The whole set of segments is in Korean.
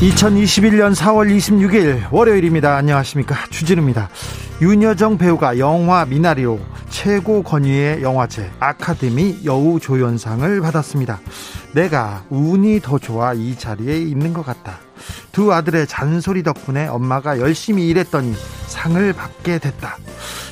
2021년 4월 26일 월요일입니다. 안녕하십니까. 주진우입니다. 윤여정 배우가 영화 미나리로 최고 권위의 영화제 아카데미 여우조연상을 받았습니다. 내가 운이 더 좋아 이 자리에 있는 것 같다. 두 아들의 잔소리 덕분에 엄마가 열심히 일했더니 상을 받게 됐다.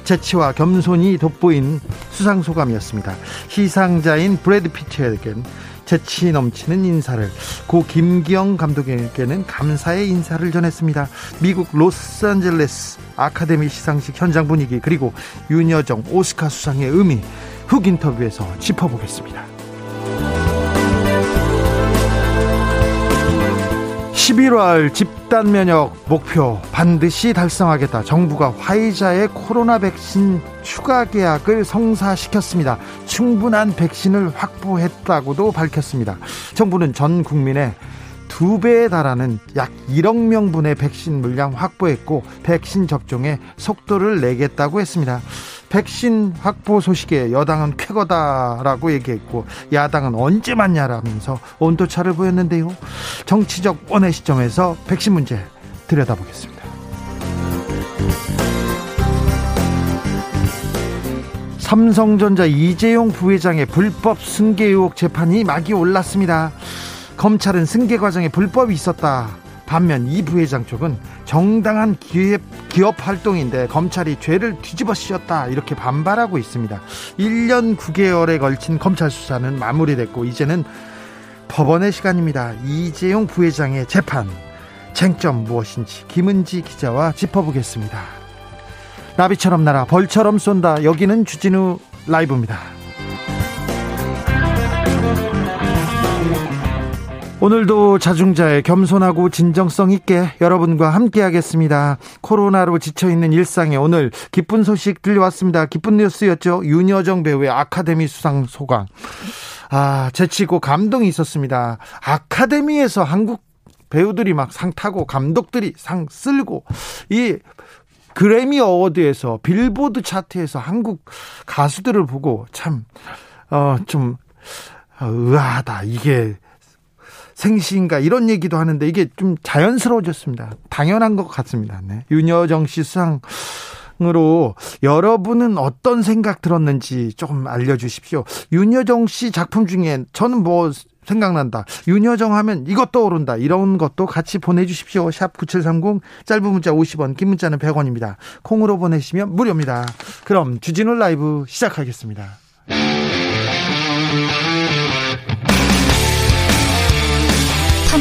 재치와 겸손이 돋보인 수상 소감이었습니다. 시상자인 브래드 피트에겐 재치 넘치는 인사를 고 김기영 감독에게는 감사의 인사를 전했습니다. 미국 로스앤젤레스 아카데미 시상식 현장 분위기 그리고 윤여정 오스카 수상의 의미 훅 인터뷰에서 짚어보겠습니다. 11월 집단 면역 목표 반드시 달성하겠다. 정부가 화이자의 코로나 백신 추가 계약을 성사시켰습니다. 충분한 백신을 확보했다고도 밝혔습니다. 정부는 전 국민의 두 배에 달하는 약 1억 명분의 백신 물량 확보했고 백신 접종에 속도를 내겠다고 했습니다. 백신 확보 소식에 여당은 쾌거다라고 얘기했고 야당은 언제 맞냐라면서 온도차를 보였는데요. 정치적 원의 시점에서 백신 문제 들여다보겠습니다. 삼성전자 이재용 부회장의 불법 승계 의혹 재판이 막이 올랐습니다. 검찰은 승계 과정에 불법이 있었다. 반면 이 부회장 쪽은 정당한 기업, 기업 활동인데 검찰이 죄를 뒤집어 씌웠다 이렇게 반발하고 있습니다. 1년 9개월에 걸친 검찰 수사는 마무리됐고 이제는 법원의 시간입니다. 이재용 부회장의 재판 쟁점 무엇인지 김은지 기자와 짚어보겠습니다. 나비처럼 날아 벌처럼 쏜다. 여기는 주진우 라이브입니다. 오늘도 자중자의 겸손하고 진정성 있게 여러분과 함께 하겠습니다. 코로나로 지쳐있는 일상에 오늘 기쁜 소식 들려왔습니다. 기쁜 뉴스였죠. 윤여정 배우의 아카데미 수상 소감. 아, 재치고 감동이 있었습니다. 아카데미에서 한국 배우들이 막 상 타고 감독들이 상 쓸고 이 그래미 어워드에서 빌보드 차트에서 한국 가수들을 보고 참, 어, 좀, 의아하다. 이게 생시인가 이런 얘기도 하는데 이게 좀 자연스러워졌습니다. 당연한 것 같습니다. 네. 윤여정 씨 수상 으로 여러분은 어떤 생각 들었는지 조금 알려주십시오. 윤여정 씨 작품 중에 저는 뭐 생각난다. 윤여정 하면 이것 떠오른다. 이런 것도 같이 보내주십시오. 샵 9730 짧은 문자 50원 긴 문자는 100원입니다. 콩으로 보내시면 무료입니다. 그럼 주진우 라이브 시작하겠습니다.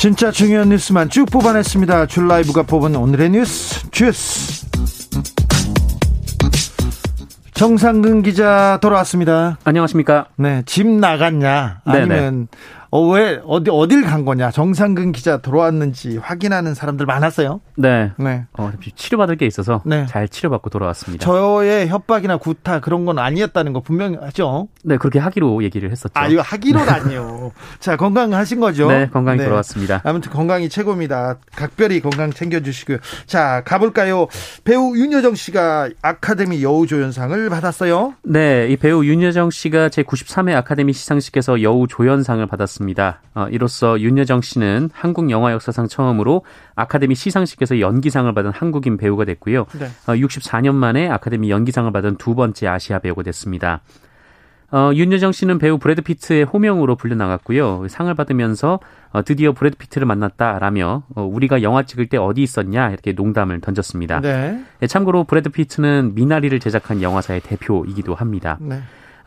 진짜 중요한 뉴스만 쭉 뽑아냈습니다. 줄 라이브가 뽑은 오늘의 뉴스 주스. 정상근 기자 돌아왔습니다. 안녕하십니까? 네, 집 나갔냐? 아니면 네네. 어, 왜, 어디, 어딜 간 거냐. 정상근 기자 들어왔는지 확인하는 사람들 많았어요. 네. 네. 어, 치료받을 게 있어서 네. 잘 치료받고 돌아왔습니다. 저의 협박이나 구타 그런 건 아니었다는 거 분명하죠? 네, 그렇게 하기로 얘기를 했었죠. 아, 이거 하기로라니요. 자, 건강하신 거죠? 네, 건강히 네. 돌아왔습니다. 아무튼 건강이 최고입니다. 각별히 건강 챙겨주시고요. 자, 가볼까요? 배우 윤여정 씨가 아카데미 여우조연상을 받았어요. 네, 이 배우 윤여정 씨가 제 93회 아카데미 시상식에서 여우조연상을 받았습니다. 있습니다. 어, 이로써 윤여정 씨는 한국 영화 역사상 처음으로 아카데미 시상식에서 연기상을 받은 한국인 배우가 됐고요. 네. 어, 64년 만에 아카데미 연기상을 받은 두 번째 아시아 배우가 됐습니다. 어, 윤여정 씨는 배우 브래드 피트의 호명으로 불려나갔고요. 상을 받으면서 어, 드디어 브래드 피트를 만났다라며 어, 우리가 영화 찍을 때 어디 있었냐 이렇게 농담을 던졌습니다. 네. 네, 참고로 브래드 피트는 미나리를 제작한 영화사의 대표이기도 합니다. 네.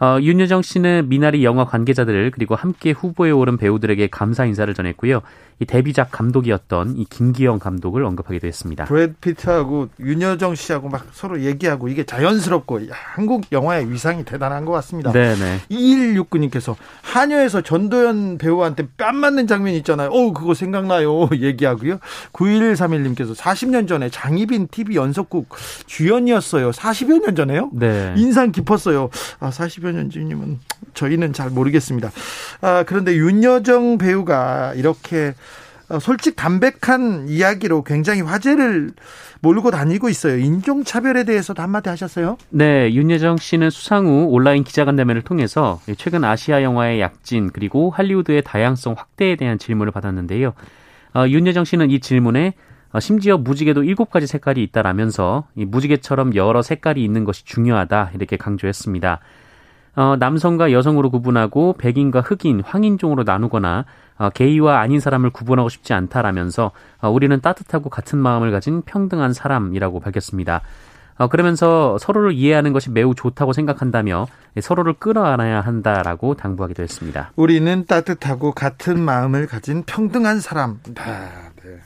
어, 윤여정 씨는 미나리 영화 관계자들 그리고 함께 후보에 오른 배우들에게 감사 인사를 전했고요. 이 데뷔작 감독이었던 이 김기영 감독을 언급하기도 했습니다. 브래드 피트하고 윤여정 씨하고 막 서로 얘기하고 이게 자연스럽고 한국 영화의 위상이 대단한 것 같습니다. 네네. 2169님께서 한여에서 전도연 배우한테 뺨 맞는 장면 있잖아요. 어 그거 생각나요. 얘기하고요. 9131님께서 40년 전에 장희빈 TV 연속극 주연이었어요. 40여 년 전에요? 네. 인상 깊었어요. 아, 40여 년 전이면 저희는 잘 모르겠습니다. 아, 그런데 윤여정 배우가 이렇게 어, 솔직 담백한 이야기로 굉장히 화제를 몰고 다니고 있어요. 인종차별에 대해서도 한마디 하셨어요? 네, 윤여정 씨는 수상 후 온라인 기자간담회를 통해서 최근 아시아 영화의 약진 그리고 할리우드의 다양성 확대에 대한 질문을 받았는데요. 어, 윤여정 씨는 이 질문에 어, 심지어 무지개도 일곱 가지 색깔이 있다라면서 이 무지개처럼 여러 색깔이 있는 것이 중요하다 이렇게 강조했습니다. 어, 남성과 여성으로 구분하고 백인과 흑인, 황인종으로 나누거나 어, 게이와 아닌 사람을 구분하고 싶지 않다라면서 어, 우리는 따뜻하고 같은 마음을 가진 평등한 사람이라고 밝혔습니다. 어, 그러면서 서로를 이해하는 것이 매우 좋다고 생각한다며 서로를 끌어안아야 한다라고 당부하기도 했습니다. 우리는 따뜻하고 같은 마음을 가진 평등한 사람. 아, 네.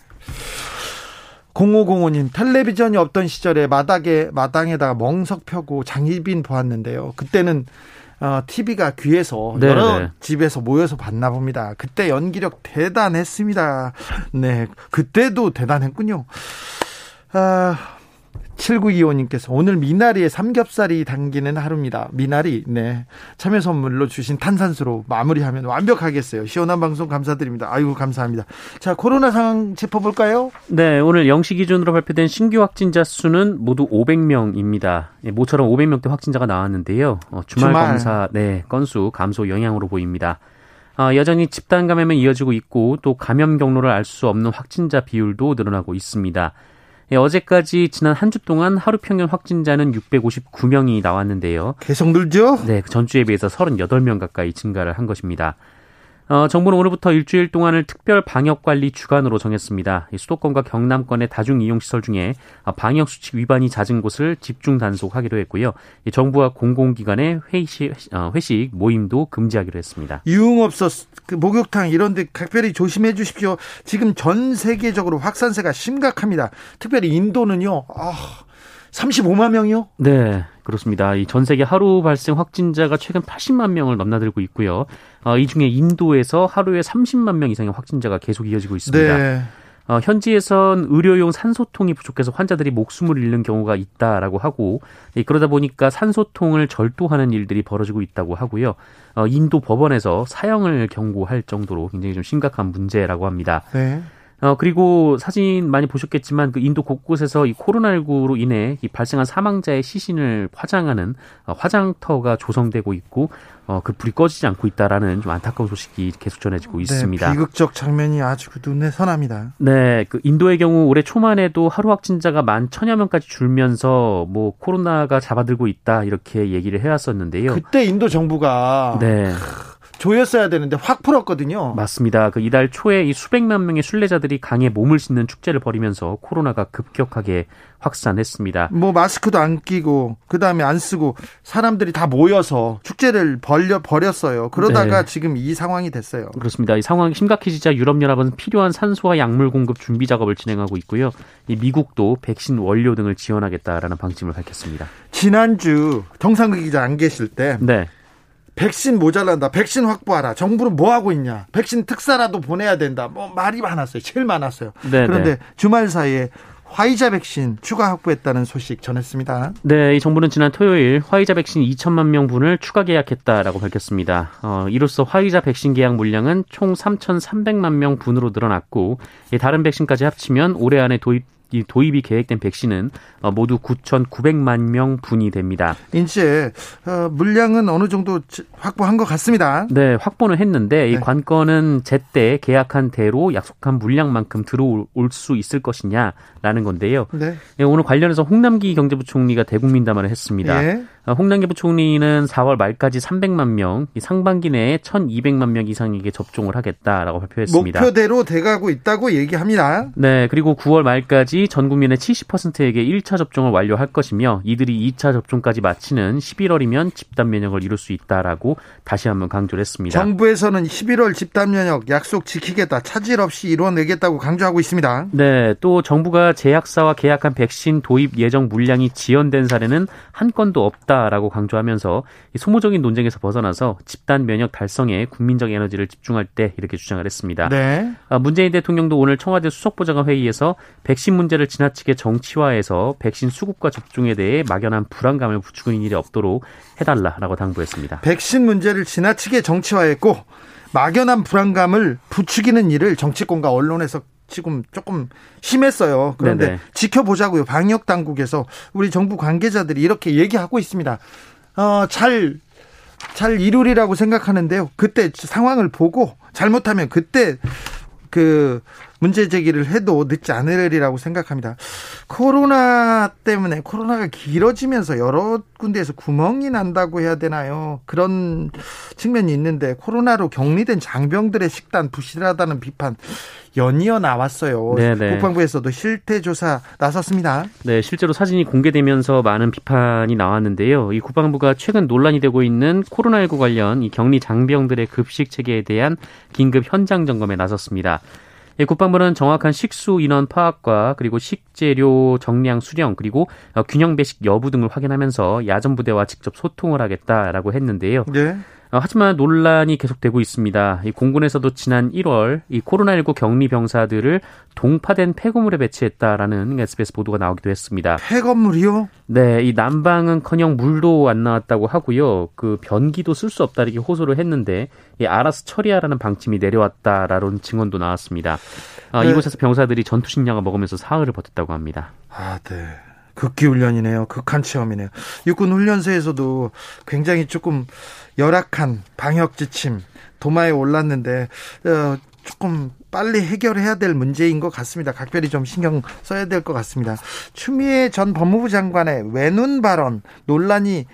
0505님 텔레비전이 없던 시절에 마당에 마당에다가 멍석 펴고 장희빈 보았는데요. 그때는 어, TV가 귀에서 네 여러 네. 집에서 모여서 봤나 봅니다. 그때 연기력 대단했습니다. 네, 그때도 대단했군요. 아, 7925님께서 오늘 미나리에 삼겹살이 당기는 하루입니다. 미나리, 네. 참여 선물로 주신 탄산수로 마무리하면 완벽하겠어요. 시원한 방송 감사드립니다. 아이고, 감사합니다. 자, 코로나 상황 짚어볼까요? 네, 오늘 0시 기준으로 발표된 신규 확진자 수는 모두 500명입니다. 예, 모처럼 500명대 확진자가 나왔는데요. 어, 주말, 주말, 검사, 네, 건수 감소 영향으로 보입니다. 어, 여전히 집단 감염은 이어지고 있고 또 감염 경로를 알 수 없는 확진자 비율도 늘어나고 있습니다. 예, 어제까지 지난 한 주 동안 하루 평균 확진자는 659명이 나왔는데요. 계속 늘죠? 네, 그 전주에 비해서 38명 가까이 증가를 한 것입니다. 어, 정부는 오늘부터 일주일 동안을 특별 방역 관리 주간으로 정했습니다. 수도권과 경남권의 다중 이용 시설 중에 방역 수칙 위반이 잦은 곳을 집중 단속하기로 했고요. 정부와 공공기관의 회식, 어, 회식 모임도 금지하기로 했습니다. 유흥업소, 그 목욕탕 이런 데 각별히 조심해 주십시오. 지금 전 세계적으로 확산세가 심각합니다. 특별히 인도는요. 아, 35만 명이요? 네. 그렇습니다. 이 전 세계 하루 발생 확진자가 최근 80만 명을 넘나들고 있고요. 어, 이 중에 인도에서 하루에 30만 명 이상의 확진자가 계속 이어지고 있습니다. 네. 어, 현지에선 의료용 산소통이 부족해서 환자들이 목숨을 잃는 경우가 있다라고 하고 예, 그러다 보니까 산소통을 절도하는 일들이 벌어지고 있다고 하고요. 어, 인도 법원에서 사형을 경고할 정도로 굉장히 좀 심각한 문제라고 합니다. 네. 어, 그리고 사진 많이 보셨겠지만 그 인도 곳곳에서 이 코로나19로 인해 이 발생한 사망자의 시신을 화장하는 어, 화장터가 조성되고 있고 어, 그 불이 꺼지지 않고 있다라는 좀 안타까운 소식이 계속 전해지고 네, 있습니다. 비극적 장면이 아주 그 눈에 선합니다. 네, 그 인도의 경우 올해 초만에도 하루 확진자가 만 천여 명까지 줄면서 뭐 코로나가 잡아들고 있다 이렇게 얘기를 해왔었는데요. 그때 인도 정부가 네. 조였어야 되는데 확 풀었거든요. 맞습니다. 그 이달 초에 이 수백만 명의 순례자들이 강에 몸을 싣는 축제를 벌이면서 코로나가 급격하게 확산했습니다. 뭐 마스크도 안 끼고 그다음에 안 쓰고 사람들이 다 모여서 축제를 벌려 버렸어요. 그러다가 네. 지금 이 상황이 됐어요. 그렇습니다. 이 상황이 심각해지자 유럽 연합은 필요한 산소와 약물 공급 준비 작업을 진행하고 있고요. 이 미국도 백신 원료 등을 지원하겠다라는 방침을 밝혔습니다. 지난주 정상극 기자 안 계실 때 네. 백신 모자란다. 백신 확보하라. 정부는 뭐 하고 있냐? 백신 특사라도 보내야 된다. 뭐 말이 많았어요. 제일 많았어요. 네네. 그런데 네. 주말 사이에 화이자 백신 추가 확보했다는 소식 전했습니다. 네, 이 정부는 지난 토요일 화이자 백신 2천만 명분을 추가 계약했다라고 밝혔습니다. 어, 이로써 화이자 백신 계약 물량은 총 3,300만 명분으로 늘어났고 다른 백신까지 합치면 올해 안에 도입 이 도입이 계획된 백신은 어, 모두 9,900만 명 분이 됩니다. 이제 어, 물량은 어느 정도 확보한 것 같습니다. 네, 확보는 했는데 네. 이 관건은 제때 계약한 대로 약속한 물량만큼 들어올 수 있을 것이냐라는 건데요. 네. 네, 오늘 관련해서 홍남기 경제부총리가 대국민담화를 했습니다. 네. 어, 홍남기 부총리는 4월 말까지 300만 명, 상반기 내에 1,200만 명 이상에게 접종을 하겠다라고 발표했습니다. 목표대로 돼가고 있다고 얘기합니다. 네, 그리고 9월 말까지 전 국민의 70%에게 1차 접종을 완료할 것이며 이들이 2차 접종까지 마치는 11월이면 집단 면역을 이룰 수 있다라고 다시 한번 강조를 했습니다. 정부에서는 11월 집단 면역 약속 지키겠다, 차질 없이 이뤄내겠다고 강조하고 있습니다. 네, 또 정부가 제약사와 계약한 백신 도입 예정 물량이 지연된 사례는 한 건도 없다 라고 강조하면서 소모적인 논쟁에서 벗어나서 집단 면역 달성에 국민적 에너지를 집중할 때 이렇게 주장을 했습니다. 네. 아, 문재인 대통령도 오늘 청와대 수석보좌관 회의에서 백신 문제를 지나치게 정치화해서 백신 수급과 접종에 대해 막연한 불안감을 부추기는 일이 없도록 해달라라고 당부했습니다. 백신 문제를 지나치게 정치화했고 막연한 불안감을 부추기는 일을 정치권과 언론에서 지금 조금 심했어요. 그런데 네네. 지켜보자고요. 방역 당국에서 우리 정부 관계자들이 이렇게 얘기하고 있습니다. 어, 잘, 잘 이루리라고 생각하는데요. 그때 상황을 보고 잘못하면 그때 그 문제 제기를 해도 늦지 않으리라고 생각합니다. 코로나 때문에 코로나가 길어지면서 여러 군데에서 구멍이 난다고 해야 되나요? 그런 측면이 있는데 코로나로 격리된 장병들의 식단 부실하다는 비판 연이어 나왔어요. 네네. 국방부에서도 실태 조사 나섰습니다. 네, 실제로 사진이 공개되면서 많은 비판이 나왔는데요. 이 국방부가 최근 논란이 되고 있는 코로나19 관련 이 격리 장병들의 급식 체계에 대한 긴급 현장 점검에 나섰습니다. 예, 국방부는 정확한 식수 인원 파악과 그리고 식재료 정량 수령 그리고 어, 균형 배식 여부 등을 확인하면서 야전 부대와 직접 소통을 하겠다라고 했는데요. 네. 어, 하지만 논란이 계속되고 있습니다. 이 공군에서도 지난 1월 이 코로나19 격리 병사들을 동파된 폐건물에 배치했다라는 SBS 보도가 나오기도 했습니다. 폐건물이요? 네, 이 난방은커녕 물도 안 나왔다고 하고요. 그 변기도 쓸 수 없다 이렇게 호소를 했는데 이 알아서 처리하라는 방침이 내려왔다라는 증언도 나왔습니다. 아, 네. 이곳에서 병사들이 전투 식량을 먹으면서 사흘을 버텼다고 합니다. 아, 네. 극기 훈련이네요. 극한 체험이네요. 육군 훈련소에서도 굉장히 조금 열악한 방역 지침 도마에 올랐는데 어, 조금 빨리 해결해야 될 문제인 것 같습니다. 각별히 좀 신경 써야 될 것 같습니다. 추미애 전 법무부 장관의 외눈 발언 논란이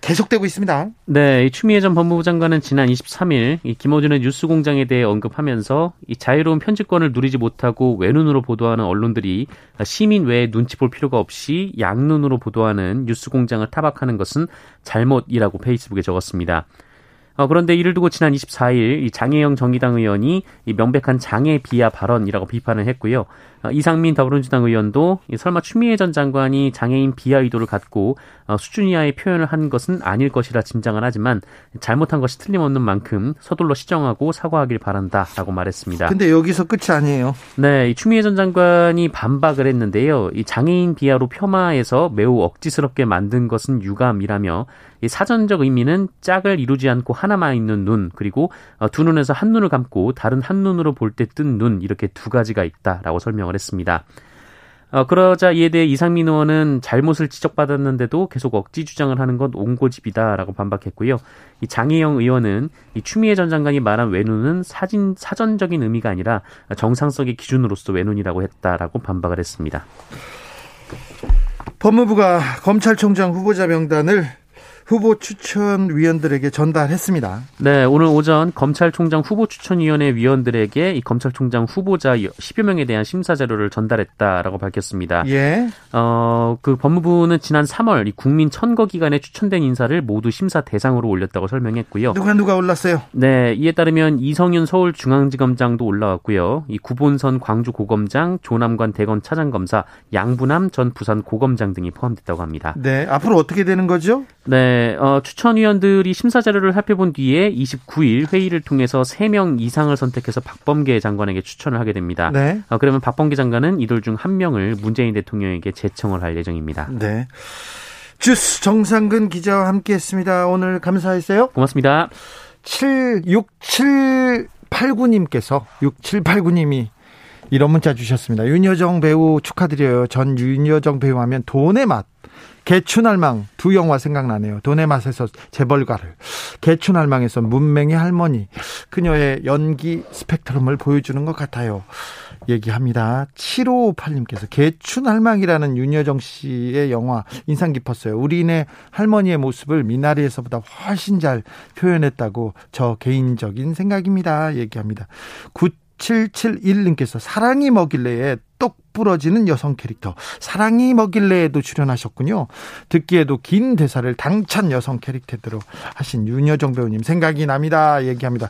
계속되고 있습니다. 네, 이 추미애 전 법무부 장관은 지난 23일 이 김어준의 뉴스공장에 대해 언급하면서 이 자유로운 편집권을 누리지 못하고 외눈으로 보도하는 언론들이 시민 외에 눈치 볼 필요가 없이 양눈으로 보도하는 뉴스공장을 타박하는 것은 잘못이라고 페이스북에 적었습니다. 어, 그런데 이를 두고 지난 24일 이 장혜영 정의당 의원이 이 명백한 장애 비하 발언이라고 비판을 했고요. 어, 이상민 더불어민주당 의원도 이 설마 추미애 전 장관이 장애인 비하 의도를 갖고 어, 수준 이하의 표현을 한 것은 아닐 것이라 짐작을 하지만 잘못한 것이 틀림없는 만큼 서둘러 시정하고 사과하길 바란다라고 말했습니다. 근데 여기서 끝이 아니에요. 네, 이 추미애 전 장관이 반박을 했는데요. 이 장애인 비하로 폄하해서 매우 억지스럽게 만든 것은 유감이라며 이 사전적 의미는 짝을 이루지 않고 하나만 있는 눈 그리고 어, 두 눈에서 한 눈을 감고 다른 한 눈으로 볼 때 뜬 눈 이렇게 두 가지가 있다라고 설명을 했습니다. 어, 그러자 이에 대해 이상민 의원은 잘못을 지적받았는데도 계속 억지 주장을 하는 건 옹고집이다라고 반박했고요. 이 장혜영 의원은 이 추미애 전 장관이 말한 외눈은 사진 사전적인 의미가 아니라 정상적인 기준으로서 외눈이라고 했다라고 반박을 했습니다. 법무부가 검찰총장 후보자 명단을 후보 추천위원들에게 전달했습니다. 네, 오늘 오전 검찰총장 후보 추천위원회 위원들에게 이 검찰총장 후보자 10여 명에 대한 심사 자료를 전달했다라고 밝혔습니다. 예. 어, 그 법무부는 지난 3월 이 국민 천거 기간에 추천된 인사를 모두 심사 대상으로 올렸다고 설명했고요. 누가 누가 올랐어요? 네, 이에 따르면 이성윤 서울중앙지검장도 올라왔고요. 이 구본선 광주고검장, 조남관 대건 차장검사, 양부남 전 부산 고검장 등이 포함됐다고 합니다. 네, 앞으로 어떻게 되는 거죠? 네, 어, 추천위원들이 심사 자료를 살펴본 뒤에 29일 회의를 통해서 3명 이상을 선택해서 박범계 장관에게 추천을 하게 됩니다. 네. 어, 그러면 박범계 장관은 이들 중 한 명을 문재인 대통령에게 제청을 할 예정입니다. 네. 주스 정상근 기자와 함께 했습니다. 오늘 감사했어요. 고맙습니다. 76789님께서 6789님이 이런 문자 주셨습니다. 윤여정 배우 축하드려요. 전 윤여정 배우 하면 돈의 맛. 개춘할망 두 영화 생각나네요. 돈의 맛에서 재벌가를 개춘할망에서 문맹의 할머니 그녀의 연기 스펙트럼을 보여주는 것 같아요. 얘기합니다. 7558님께서 개춘 할망이라는 윤여정 씨의 영화 인상 깊었어요. 우리네 할머니의 모습을 미나리에서보다 훨씬 잘 표현했다고 저 개인적인 생각입니다. 얘기합니다. 9771님께서 사랑이 먹일래에 똑 부러지는 여성 캐릭터 사랑이 먹일래에도 출연하셨군요. 듣기에도 긴 대사를 당찬 여성 캐릭터대로 하신 윤여정 배우님 생각이 납니다. 얘기합니다.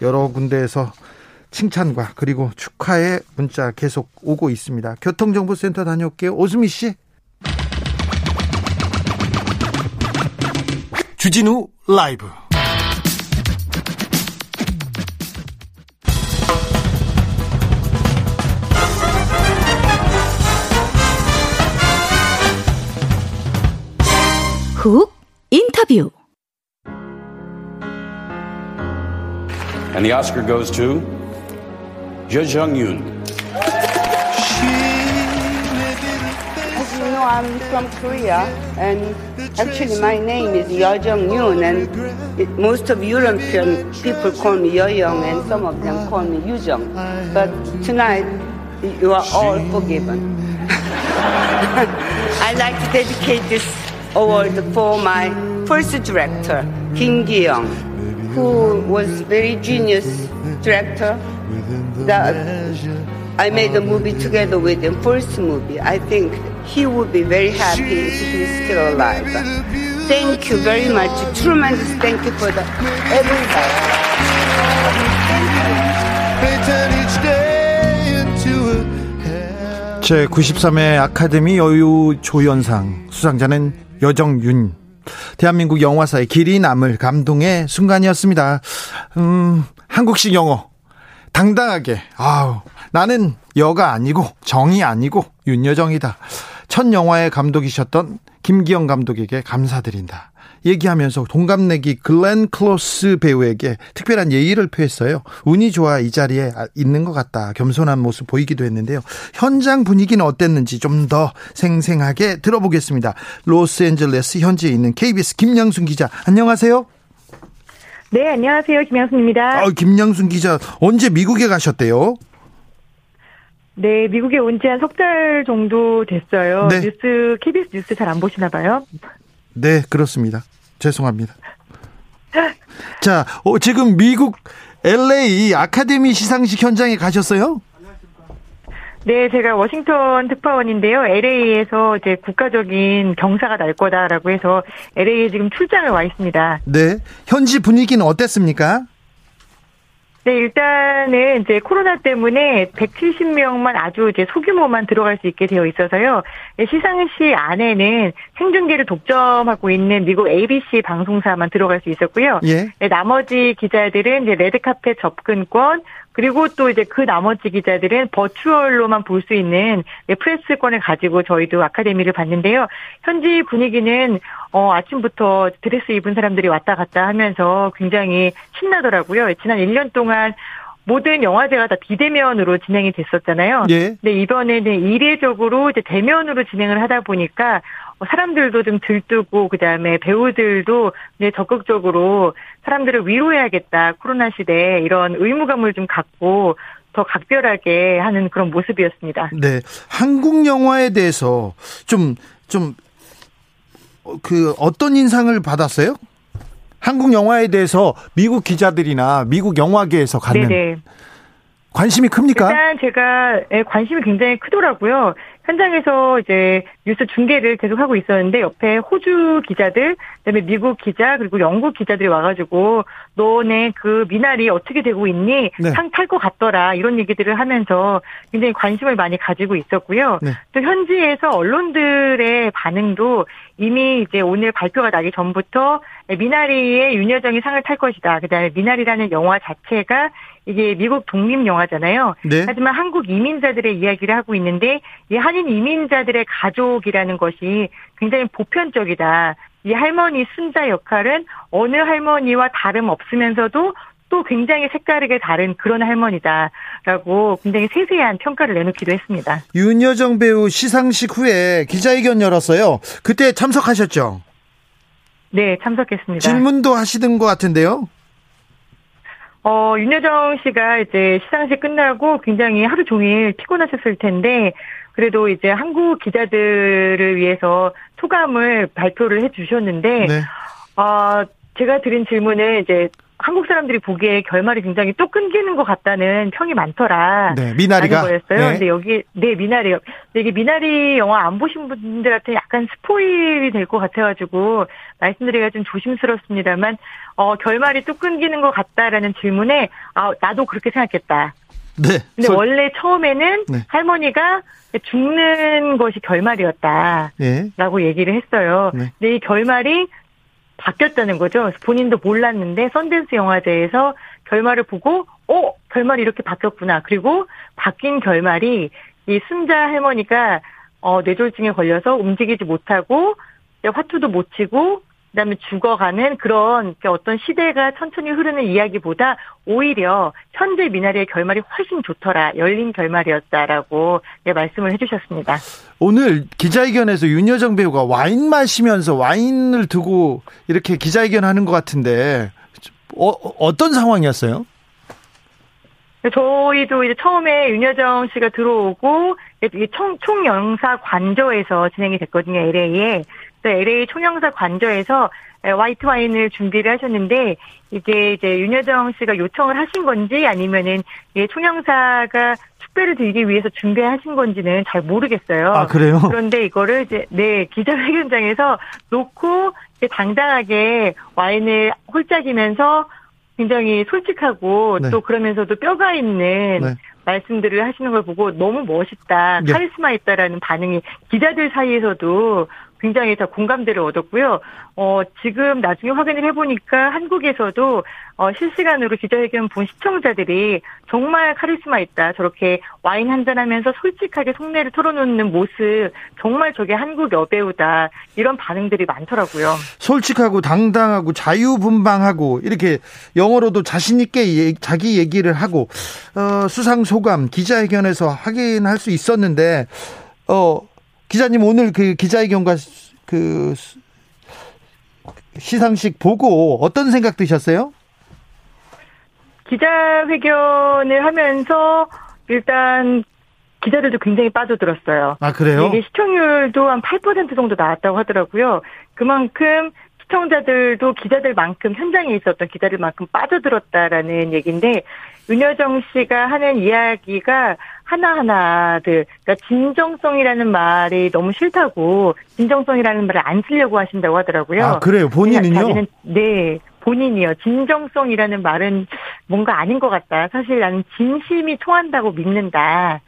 여러 군데에서 칭찬과 그리고 축하의 문자 계속 오고 있습니다. 교통정보센터 다녀올게요. 오수미 씨. 주진우 라이브. 훅 인터뷰. And the Oscar goes to Je Jung Yoon. As you know, I'm from Korea, and actually my name is Yo Jung Yoon, and it, most of European people call me Yo Young, and some of them call me Yu Jung. But tonight, you are all forgiven. I'd like to dedicate this award for my first director, Kim Gi-young, who was very genius director. That I made a movie together with him, first movie. I think he would be very happy if he's still alive. Thank you very much. Tremendous thank you for the everybody. 제 93회 아카데미 여유 조연상 수상자는 여정윤. 대한민국 영화사의 길이 남을 감동의 순간이었습니다. 음, 한국식 영어. 당당하게. 아우, 나는 여가 아니고 정이 아니고 윤여정이다. 첫 영화의 감독이셨던 김기영 감독에게 감사드린다. 얘기하면서 동갑내기 글렌 클로스 배우에게 특별한 예의를 표했어요. 운이 좋아 이 자리에 있는 것 같다. 겸손한 모습 보이기도 했는데요. 현장 분위기는 어땠는지 좀 더 생생하게 들어보겠습니다. 로스앤젤레스 현지에 있는 KBS 김양순 기자. 안녕하세요. 네, 안녕하세요. 김양순입니다. 어, 김양순 기자 언제 미국에 가셨대요? 네, 미국에 온 지 한 석 달 정도 됐어요. 네. 뉴스 KBS 뉴스 잘 안 보시나 봐요. 네, 그렇습니다. 죄송합니다. 자, 어, 지금 미국 LA 아카데미 시상식 현장에 가셨어요? 네, 제가 워싱턴 특파원인데요. LA에서 이제 국가적인 경사가 날 거다라고 해서 LA에 지금 출장을 와 있습니다. 네. 현지 분위기는 어땠습니까? 네, 일단은 이제 코로나 때문에 170명만 아주 이제 소규모만 들어갈 수 있게 되어 있어서요. 네, 시상식 안에는 생중계를 독점하고 있는 미국 ABC 방송사만 들어갈 수 있었고요. 예. 네, 나머지 기자들은 이제 레드카펫 접근권 그리고 또 이제 그 나머지 기자들은 버추얼로만 볼 수 있는 네, 프레스권을 가지고 저희도 아카데미를 봤는데요. 현지 분위기는 어, 아침부터 드레스 입은 사람들이 왔다 갔다 하면서 굉장히 신나더라고요. 지난 1년 동안 모든 영화제가 다 비대면으로 진행이 됐었잖아요. 예. 근데 이번에는 이례적으로 이제 대면으로 진행을 하다 보니까 어, 사람들도 좀 들뜨고 그다음에 배우들도 네, 적극적으로 사람들을 위로해야겠다 코로나 시대에 이런 의무감을 좀 갖고 더 각별하게 하는 그런 모습이었습니다. 네. 한국 영화에 대해서 좀, 좀, 어, 그, 어떤 인상을 받았어요? 한국 영화에 대해서 미국 기자들이나 미국 영화계에서 갖는 네네. 관심이 큽니까? 일단 제가 예, 관심이 굉장히 크더라고요. 현장에서 이제 뉴스 중계를 계속 하고 있었는데 옆에 호주 기자들, 그다음에 미국 기자 그리고 영국 기자들이 와가지고 너네 그 미나리 어떻게 되고 있니? 네. 상탈 것 같더라 이런 얘기들을 하면서 굉장히 관심을 많이 가지고 있었고요. 네. 또 현지에서 언론들의 반응도 이미 이제 오늘 발표가 나기 전부터 미나리의 윤여정이 상을 탈 것이다. 그다음에 미나리라는 영화 자체가 이게 미국 독립 영화잖아요. 네. 하지만 한국 이민자들의 이야기를 하고 있는데 이 한인 이민자들의 가족이라는 것이 굉장히 보편적이다. 이 할머니 순자 역할은 어느 할머니와 다름 없으면서도 또 굉장히 색다르게 다른 그런 할머니다라고 굉장히 세세한 평가를 내놓기도 했습니다. 윤여정 배우 시상식 후에 기자회견 열었어요. 그때 참석하셨죠? 네, 참석했습니다. 질문도 하시던 것 같은데요? 어, 윤여정 씨가 이제 시상식 끝나고 굉장히 하루 종일 피곤하셨을 텐데, 그래도 이제 한국 기자들을 위해서 소감을 발표를 해 주셨는데, 네. 어, 제가 드린 질문은 이제 한국 사람들이 보기에 결말이 굉장히 또 끊기는 것 같다는 평이 많더라. 네, 미나리가. 거였어요. 네. 근데 여기 네 미나리요. 근데 이게 미나리 영화 안 보신 분들한테 약간 스포일이 될 것 같아가지고 말씀드리기가 좀 조심스럽습니다만 어 결말이 또 끊기는 것 같다라는 질문에 아 나도 그렇게 생각했다. 네. 근데 소- 원래 처음에는 네. 할머니가 죽는 것이 결말이었다. 예. 라고 얘기를 했어요. 네. 근데 이 결말이 바뀌었다는 거죠. 본인도 몰랐는데 선댄스 영화제에서 결말을 보고 어 결말이 이렇게 바뀌었구나. 그리고 바뀐 결말이 이 순자 할머니가 어 뇌졸중에 걸려서 움직이지 못하고 화투도 못 치고 그다음에 죽어가는 그런 어떤 시대가 천천히 흐르는 이야기보다 오히려 현재 미나리의 결말이 훨씬 좋더라 열린 결말이었다라고 예, 말씀을 해주셨습니다. 오늘 기자회견에서 윤여정 배우가 와인 마시면서 와인을 두고 이렇게 기자회견 하는 것 같은데 어, 어떤 상황이었어요? 저희도 이제 처음에 윤여정 씨가 들어오고 총, 총영사 관저에서 진행이 됐거든요, LA에. 그래서 LA 총영사 관저에서 화이트 와인을 준비를 하셨는데 이게 이제 윤여정 씨가 요청을 하신 건지 아니면은 이 총영사가 축배를 들기 위해서 준비하신 건지는 잘 모르겠어요. 아, 그래요? 그런데 이거를 이제 네 기자회견장에서 놓고 이제 당당하게 와인을 홀짝이면서 굉장히 솔직하고 네. 또 그러면서도 뼈가 있는 네. 말씀들을 하시는 걸 보고 너무 멋있다, 네. 카리스마 있다라는 반응이 기자들 사이에서도 굉장히 다 공감대를 얻었고요. 어, 지금 나중에 확인을 해보니까 한국에서도 어, 실시간으로 기자회견 본 시청자들이 정말 카리스마 있다. 저렇게 와인 한잔하면서 솔직하게 속내를 털어놓는 모습 정말 저게 한국 여배우다. 이런 반응들이 많더라고요. 솔직하고 당당하고 자유분방하고 이렇게 영어로도 자신 있게 예- 자기 얘기를 하고 어, 수상 소감 기자회견에서 확인할 수 있었는데 어, 기자님 오늘 그 기자회견과 수- 그 수- 시상식 보고 어떤 생각 드셨어요? 기자회견을 하면서 일단 기자들도 굉장히 빠져들었어요. 아 그래요? 이게 시청률도 한 8% 정도 나왔다고 하더라고요. 그만큼 시청자들도 기자들만큼 현장에 있었던 기자들만큼 빠져들었다라는 얘기인데 윤여정 씨가 하는 이야기가 하나하나들 그러니까 진정성이라는 말이 너무 싫다고 진정성이라는 말을 안 쓰려고 하신다고 하더라고요. 아 그래요? 본인은요? 자기는 네 본인이요. 진정성이라는 말은 뭔가 아닌 것 같다. 사실 나는 진심이 통한다고 믿는다.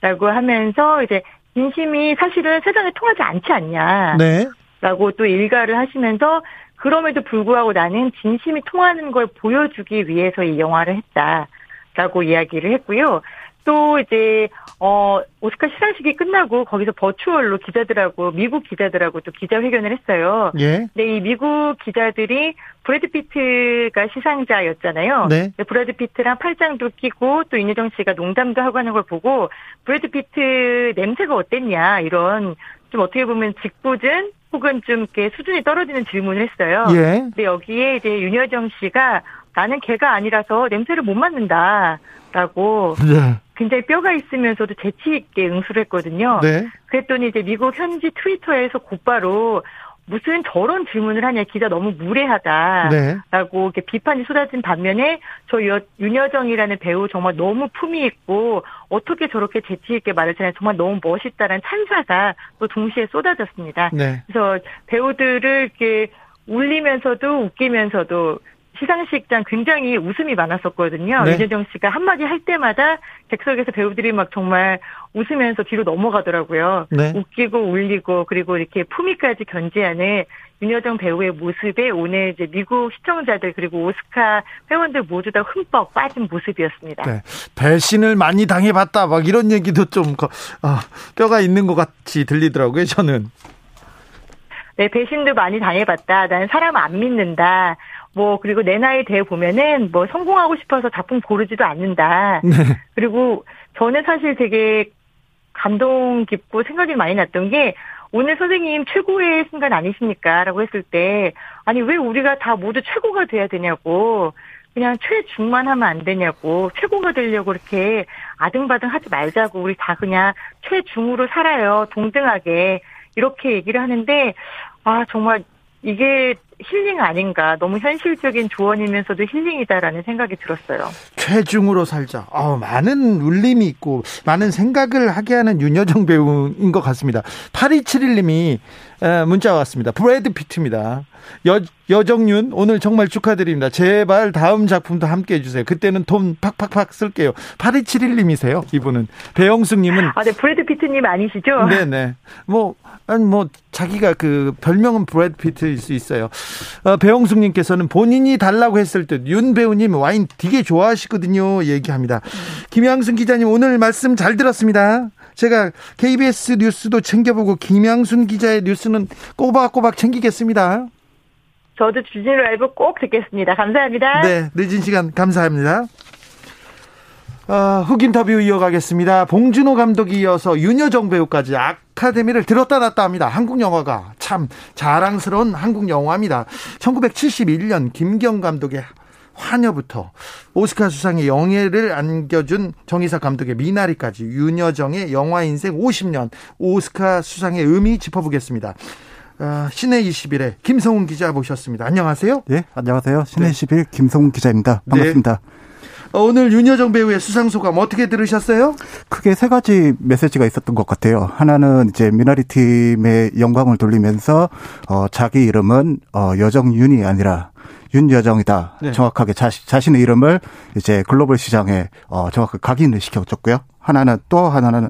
라고 하면서 이제 진심이 사실은 세상에 통하지 않지 않냐. 네. 라고 또 일가를 하시면서 그럼에도 불구하고 나는 진심이 통하는 걸 보여주기 위해서 이 영화를 했다 라고 이야기를 했고요. 또 이제 어 오스카 시상식이 끝나고 거기서 버추얼로 기자들하고 미국 기자들하고 또 기자회견을 했어요. 예. 근데 이 미국 기자들이 브래드 피트가 시상자였잖아요. 네. 브래드 피트랑 팔짱도 끼고 또 윤여정 씨가 농담도 하고 하는 걸 보고 브래드 피트 냄새가 어땠냐 이런 좀 어떻게 보면 짓궂은 혹은 좀 이렇게 수준이 떨어지는 질문을 했어요. 예. 근데 여기에 이제 윤여정 씨가 나는 개가 아니라서 냄새를 못 맡는다라고 네. 굉장히 뼈가 있으면서도 재치 있게 응수를 했거든요. 네. 그랬더니 이제 미국 현지 트위터에서 곧바로 무슨 저런 질문을 하냐 기자 너무 무례하다. 네. 라고 이렇게 비판이 쏟아진 반면에 저 여- 윤여정이라는 배우 정말 너무 품이 있고 어떻게 저렇게 재치 있게 말을 잘해 정말 너무 멋있다라는 찬사가 또 동시에 쏟아졌습니다. 네. 그래서 배우들을 이렇게 울리면서도 웃기면서도 시상식장 굉장히 웃음이 많았었거든요. 네. 윤여정 씨가 한마디 할 때마다 객석에서 배우들이 막 정말 웃으면서 뒤로 넘어가더라고요. 네. 웃기고 울리고 그리고 이렇게 품위까지 견지하는 윤여정 배우의 모습에 오늘 이제 미국 시청자들 그리고 오스카 회원들 모두 다 흠뻑 빠진 모습이었습니다. 네. 배신을 많이 당해봤다. 막 이런 얘기도 좀 거- 아, 뼈가 있는 것 같이 들리더라고요. 저는. 네, 배신도 많이 당해봤다. 난 사람 안 믿는다. 뭐, 그리고 내 나이 돼 보면은 뭐 성공하고 싶어서 작품 고르지도 않는다. 네. 그리고 저는 사실 되게 감동 깊고 생각이 많이 났던 게 오늘 선생님 최고의 순간 아니십니까? 라고 했을 때 아니 왜 우리가 다 모두 최고가 돼야 되냐고 그냥 최중만 하면 안 되냐고 최고가 되려고 이렇게 아등바등 하지 말자고 우리 다 그냥 최중으로 살아요 동등하게 이렇게 얘기를 하는데 아 정말 이게 힐링 아닌가 너무 현실적인 조언이면서도 힐링이다라는 생각이 들었어요. 최중으로 살자. 어, 많은 울림이 있고 많은 생각을 하게 하는 윤여정 배우인 것 같습니다. 8271님이 문자 왔습니다. 브래드 피트입니다. 여, 여정윤 오늘 정말 축하드립니다. 제발 다음 작품도 함께 해주세요. 그때는 돈 팍팍팍 쓸게요. 8271님이세요. 이분은 배영숙님은 아, 네 브래드 피트님 아니시죠? 네네. 뭐 아니 뭐 자기가 그 별명은 브래드 피트일 수 있어요. 어, 배홍숙님께서는 본인이 달라고 했을 때윤 배우님 와인 되게 좋아하시거든요. 얘기합니다. 김양순 기자님 오늘 말씀 잘 들었습니다. 제가 KBS 뉴스도 챙겨보고 김양순 기자의 뉴스는 꼬박꼬박 챙기겠습니다. 저도 주진 라이브 꼭 듣겠습니다. 감사합니다. 네, 늦은 시간 감사합니다. 어, 흑 인터뷰 이어가겠습니다. 봉준호 감독이 이어서 윤여정 배우까지 아카데미를 들었다 놨다 합니다. 한국 영화가 참 자랑스러운 한국 영화입니다. 1971년 김경 감독의 화녀부터 오스카 수상의 영예를 안겨준 정의사 감독의 미나리까지 윤여정의 영화 인생 50년 오스카 수상의 의미 짚어보겠습니다. 어, 신의 21에 김성훈 기자 모셨습니다. 안녕하세요. 네, 안녕하세요. 신의 네. 21 김성훈 기자입니다. 반갑습니다. 네. 오늘 윤여정 배우의 수상 소감 어떻게 들으셨어요? 크게 세 가지 메시지가 있었던 것 같아요. 하나는 이제 미나리 팀의 영광을 돌리면서 어 자기 이름은 어 여정윤이 아니라 윤여정이다. 네. 정확하게 자시, 자신의 이름을 이제 글로벌 시장에 어 정확하게 각인을 시켜줬고요. 하나는 또 하나는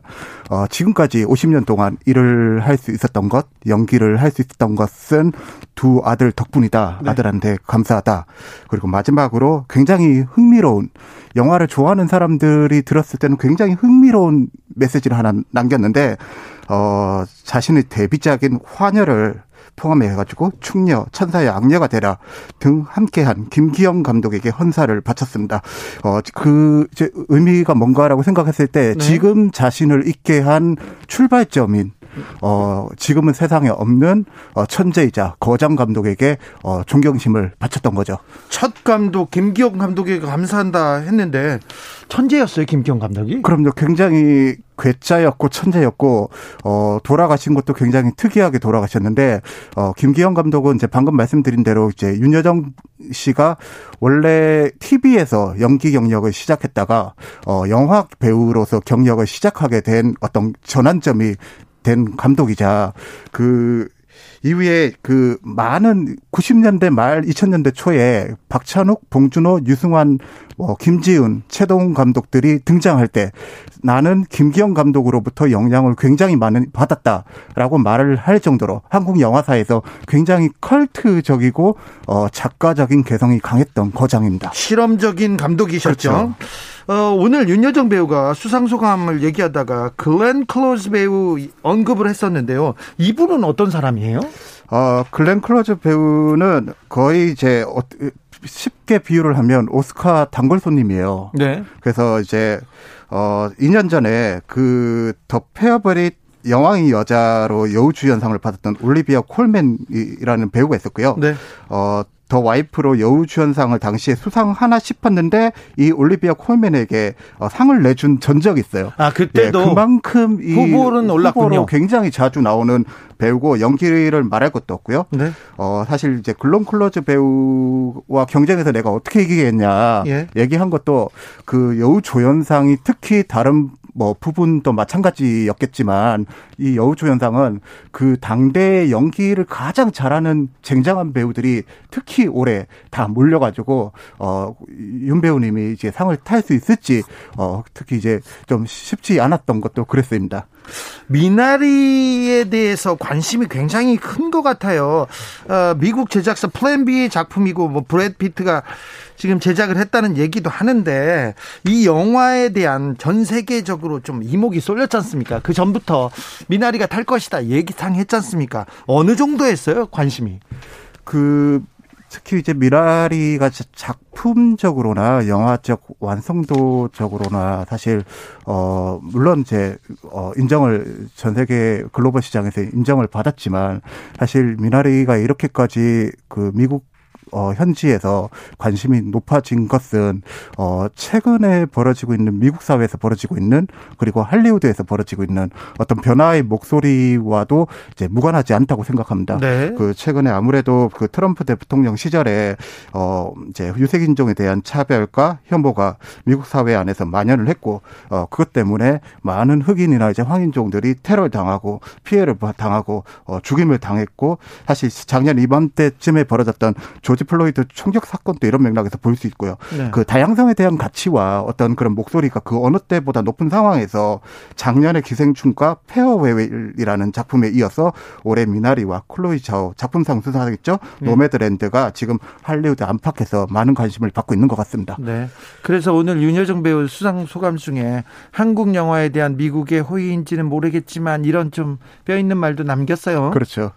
어 지금까지 50년 동안 일을 할 수 있었던 것, 연기를 할 수 있었던 것은 두 아들 덕분이다. 네. 아들한테 감사하다. 그리고 마지막으로 굉장히 흥미로운 영화를 좋아하는 사람들이 들었을 때는 굉장히 흥미로운 메시지를 하나 남겼는데 어 자신의 데뷔작인 화녀를 포함해가지고 충녀, 천사의 악녀가 되라 등 함께한 김기영 감독에게 헌사를 바쳤습니다. 어, 그, 이제 의미가 뭔가라고 생각했을 때 네. 지금 자신을 있게 한 출발점인 어, 지금은 세상에 없는 어, 천재이자 거장 감독에게 어, 존경심을 바쳤던 거죠. 첫 감독 김기영 감독에게 감사한다 했는데 천재였어요, 김기영 감독이? 그럼요. 굉장히 괴짜였고 천재였고 어 돌아가신 것도 굉장히 특이하게 돌아가셨는데 어 김기영 감독은 이제 방금 말씀드린 대로 이제 윤여정 씨가 원래 TV에서 연기 경력을 시작했다가 어 영화 배우로서 경력을 시작하게 된 어떤 전환점이 된 감독이자 그 이후에 그 많은 90년대 말 2000년대 초에 박찬욱, 봉준호, 유승환, 뭐 김지훈, 최동훈 감독들이 등장할 때 나는 김기영 감독으로부터 영향을 굉장히 많이 받았다라고 말을 할 정도로 한국 영화사에서 굉장히 컬트적이고 어 작가적인 개성이 강했던 거장입니다. 실험적인 감독이셨죠. 그렇죠. 어, 오늘 윤여정 배우가 수상 소감을 얘기하다가 글렌 클로즈 배우 언급을 했었는데요. 이분은 어떤 사람이에요? 어, 글렌 클로즈 배우는 거의 이제 어, 쉽게 비유를 하면 오스카 단골 손님이에요. 네. 그래서 이제 어 2년 전에 그 더 페어버릿 영왕의 여자로 여우주연상을 받았던 올리비아 콜맨이라는 배우가 있었고요. 네. 어 더 와이프로 여우주연상을 당시에 수상하나 싶었는데 이 올리비아 콜맨에게 어, 상을 내준 전적이 있어요. 아 그때도 예, 그만큼 이 후보는 올랐군요. 굉장히 자주 나오는 배우고 연기를 말할 것도 없고요. 네. 어 사실 이제 글렌 클로즈 배우와 경쟁해서 내가 어떻게 이기겠냐 예. 얘기한 것도 그 여우 조연상이 특히 다른 뭐 부문도 마찬가지였겠지만 이 여우조연상은 그 당대의 연기를 가장 잘하는 쟁쟁한 배우들이 특히 올해 다 몰려가지고 어윤 배우님이 이제 상을 탈 수 있을지 어 특히 이제 좀 쉽지 않았던 것도 그랬습니다. 미나리에 대해서 관심이 굉장히 큰 것 같아요. 어, 미국 제작사 플랜 B 작품이고 뭐 브래드 피트가 지금 제작을 했다는 얘기도 하는데 이 영화에 대한 전 세계적으로 좀 이목이 쏠렸지 않습니까? 그 전부터 미나리가 탈 것이다 예상 했지 않습니까? 어느 정도 했어요 관심이? 그 특히 이제 미나리가 작품적으로나 영화적 완성도적으로나 사실 어 물론 이제 어 인정을 전 세계 글로벌 시장에서 인정을 받았지만 사실 미나리가 이렇게까지 그 미국 어, 현지에서 관심이 높아진 것은 어, 최근에 벌어지고 있는 미국 사회에서 벌어지고 있는 그리고 할리우드에서 벌어지고 있는 어떤 변화의 목소리와도 이제 무관하지 않다고 생각합니다. 네. 그 최근에 아무래도 그 트럼프 대통령 시절에 어 이제 유색 인종에 대한 차별과 혐오가 미국 사회 안에서 만연을 했고 어 그것 때문에 많은 흑인이나 이제 황인종들이 테러를 당하고 피해를 당하고 어 죽임을 당했고 사실 작년 이맘때쯤에 벌어졌던 조지 플로이드 총격 사건도 이런 맥락에서 볼 수 있고요. 네. 그 다양성에 대한 가치와 어떤 그런 목소리가 그 어느 때보다 높은 상황에서 작년에 기생충과 페어웰이라는 작품에 이어서 올해 미나리와 클로이 자오 작품상 수상했죠. 네. 노매드랜드가 지금 할리우드 안팎에서 많은 관심을 받고 있는 것 같습니다. 네. 그래서 오늘 윤여정 배우 수상 소감 중에 한국 영화에 대한 미국의 호의인지는 모르겠지만 이런 좀 뼈 있는 말도 남겼어요. 그렇죠.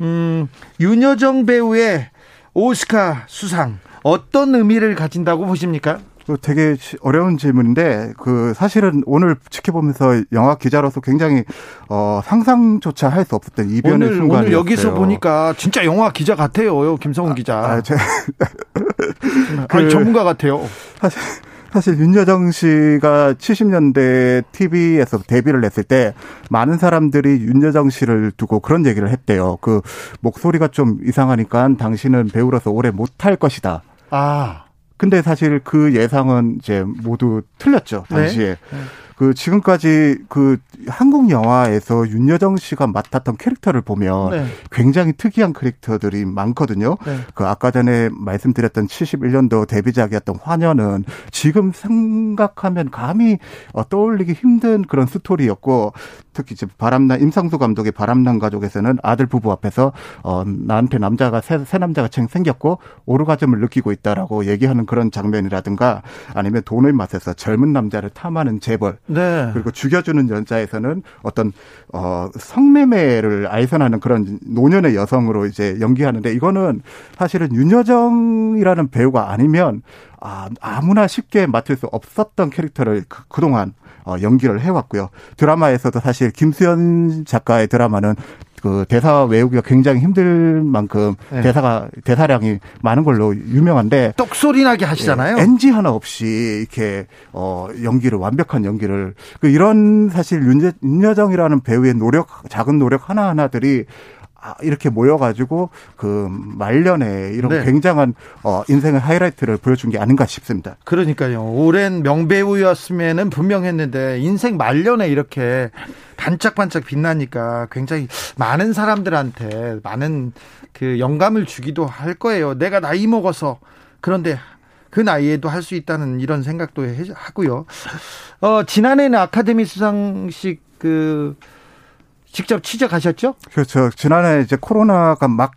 음, 윤여정 배우의 오스카 수상 어떤 의미를 가진다고 보십니까? 그 되게 어려운 질문인데 그 사실은 오늘 지켜보면서 영화 기자로서 굉장히 어 상상조차 할 수 없었던 이변의 오늘, 순간이었어요. 오늘 여기서 보니까 진짜 영화 기자 같아요, 김성훈 기자. 아, 아 제, 그, 아니, 전문가 같아요. 사실 사실 윤여정 씨가 70년대 TV에서 데뷔를 했을 때 많은 사람들이 윤여정 씨를 두고 그런 얘기를 했대요. 그 목소리가 좀 이상하니까 당신은 배우로서 오래 못할 것이다. 아. 근데 사실 그 예상은 이제 모두 틀렸죠 당시에. 네. 네. 그 지금까지 그 한국 영화에서 윤여정 씨가 맡았던 캐릭터를 보면 네. 굉장히 특이한 캐릭터들이 많거든요. 네. 그 아까 전에 말씀드렸던 71년도 데뷔작이었던 화녀는 지금 생각하면 감히 어, 떠올리기 힘든 그런 스토리였고 특히 이제 바람난 임상수 감독의 바람난 가족에서는 아들 부부 앞에서 어 나한테 남자가 새, 새 남자가 생겼고 오르가즘을 느끼고 있다라고 얘기하는 그런 장면이라든가 아니면 돈의 맛에서 젊은 남자를 탐하는 재벌 네. 그리고 죽여주는 여자에서는 어떤 어 성매매를 아이선하는 그런 노년의 여성으로 이제 연기하는데 이거는 사실은 윤여정이라는 배우가 아니면 아, 아무나 쉽게 맡을 수 없었던 캐릭터를 그, 그동안 어, 연기를 해왔고요. 드라마에서도 사실 김수현 작가의 드라마는 그 대사 외우기가 굉장히 힘들 만큼 네. 대사가 대사량이 많은 걸로 유명한데 똑소리 나게 하시잖아요. 예, NG 하나 없이 이렇게 어 연기를 완벽한 연기를 그 이런 사실 윤여, 윤여정이라는 배우의 노력 작은 노력 하나 하나들이 아, 이렇게 모여가지고 그 말년에 이런 네. 굉장한 어 인생의 하이라이트를 보여준 게 아닌가 싶습니다. 그러니까요. 오랜 명배우였으면은 분명했는데 인생 말년에 이렇게 반짝반짝 빛나니까 굉장히 많은 사람들한테 많은 그 영감을 주기도 할 거예요. 내가 나이 먹어서 그런데 그 나이에도 할 수 있다는 이런 생각도 하고요. 어, 지난해는 아카데미 수상식 그 직접 취재가셨죠? 그렇죠. 지난해 이제 코로나가 막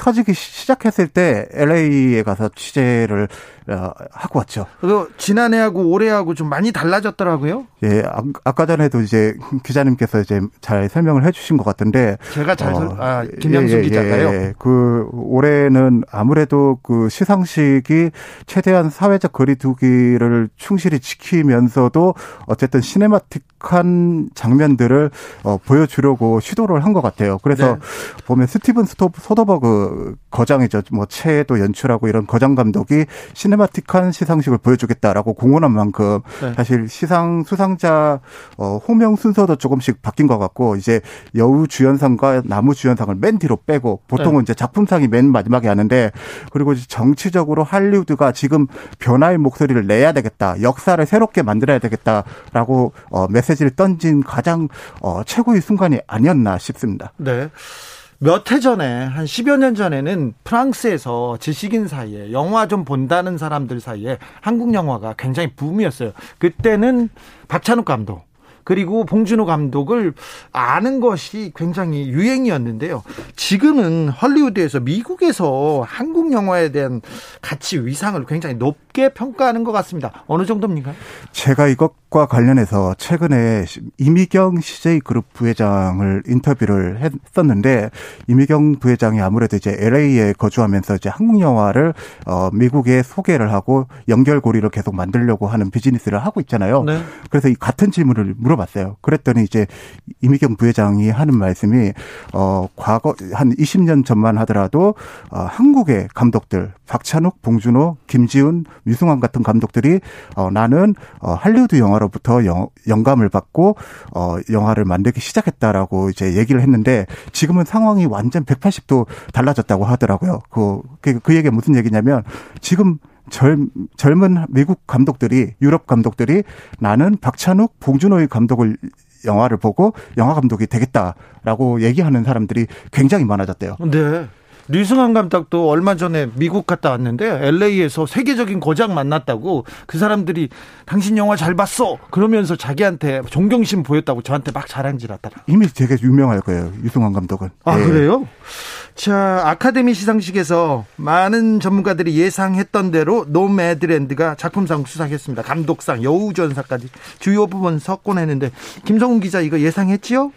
터지기 시작했을 때 LA에 가서 취재를 어, 하고 왔죠. 그 지난해하고 올해하고 좀 많이 달라졌더라고요. 예, 아, 까 전에도 이제 기자님께서 이제 잘 설명을 해주신 것 같은데 제가 잘 어, 아 김영수 예, 예, 기자가요. 예, 그 올해는 아무래도 그 시상식이 최대한 사회적 거리두기를 충실히 지키면서도 어쨌든 cinematic한 장면들을 어, 보여주려고 시도를 한 것 같아요. 그래서 네. 보면 스티븐 스토, 소더버그 거장이죠. 뭐 체도 연출하고 이런 거장 감독이 시네마 cinematic한 시상식을 보여주겠다라고 공언한 만큼 네. 사실 시상 수상자 어, 호명 순서도 조금씩 바뀐 것 같고 이제 여우 주연상과 남우 주연상을 맨 뒤로 빼고 보통은 네. 이제 작품상이 맨 마지막에 하는데 그리고 정치적으로 할리우드가 지금 변화의 목소리를 내야 되겠다 역사를 새롭게 만들어야 되겠다라고 어, 메시지를 던진 가장 어, 최고의 순간이 아니었나 싶습니다. 네. 몇 해 전에 한 10여 년 전에는 프랑스에서 지식인 사이에 영화 좀 본다는 사람들 사이에 한국 영화가 굉장히 붐이었어요. 그때는 박찬욱 감독 그리고 봉준호 감독을 아는 것이 굉장히 유행이었는데요. 지금은 헐리우드에서 미국에서 한국 영화에 대한 가치 위상을 굉장히 높게 평가하는 것 같습니다. 어느 정도입니까? 제가 이거 과 관련해서 최근에 이미경 CJ 그룹 부회장을 인터뷰를 했었는데 이미경 부회장이 아무래도 이제 LA에 거주하면서 이제 한국 영화를 어 미국에 소개를 하고 연결고리를 계속 만들려고 하는 비즈니스를 하고 있잖아요. 네. 그래서 이 같은 질문을 물어봤어요. 그랬더니 이제 이미경 부회장이 하는 말씀이 어 과거 한 20년 전만 하더라도 어 한국의 감독들 박찬욱, 봉준호, 김지훈, 유승환 같은 감독들이 어 나는 어 할리우드 영화 로부터 영, 영감을 받고 어 영화를 만들기 시작했다라고 이제 얘기를 했는데 지금은 상황이 완전 180도 달라졌다고 하더라고요. 그, 그, 그 얘기가 무슨 얘기냐면 지금 젊, 젊은 미국 감독들이 유럽 감독들이 나는 박찬욱, 봉준호의 감독을 영화를 보고 영화 감독이 되겠다라고 얘기하는 사람들이 굉장히 많아졌대요. 네. 류승환 감독도 얼마 전에 미국 갔다 왔는데 LA에서 세계적인 거장 만났다고 그 사람들이 당신 영화 잘 봤어 그러면서 자기한테 존경심 보였다고 저한테 막 자랑질하더라. 이미 되게 유명할 거예요 류승환 감독은. 아 네. 그래요? 자 아카데미 시상식에서 많은 전문가들이 예상했던 대로 노매드랜드가 작품상 수상했습니다. 감독상, 여우전사까지 주요 부분 석권했는데 김성훈 기자 이거 예상했지요?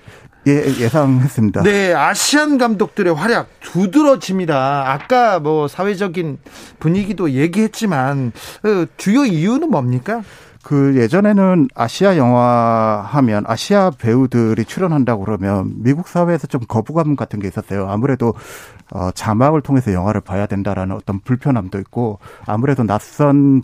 예, 예상했습니다. 네, 아시안 감독들의 활약 두드러집니다. 아까 뭐 사회적인 분위기도 얘기했지만 그 주요 이유는 뭡니까? 그 예전에는 아시아 영화 하면 아시아 배우들이 출연한다고 그러면 미국 사회에서 좀 거부감 같은 게 있었어요. 아무래도 어 자막을 통해서 영화를 봐야 된다라는 어떤 불편함도 있고 아무래도 낯선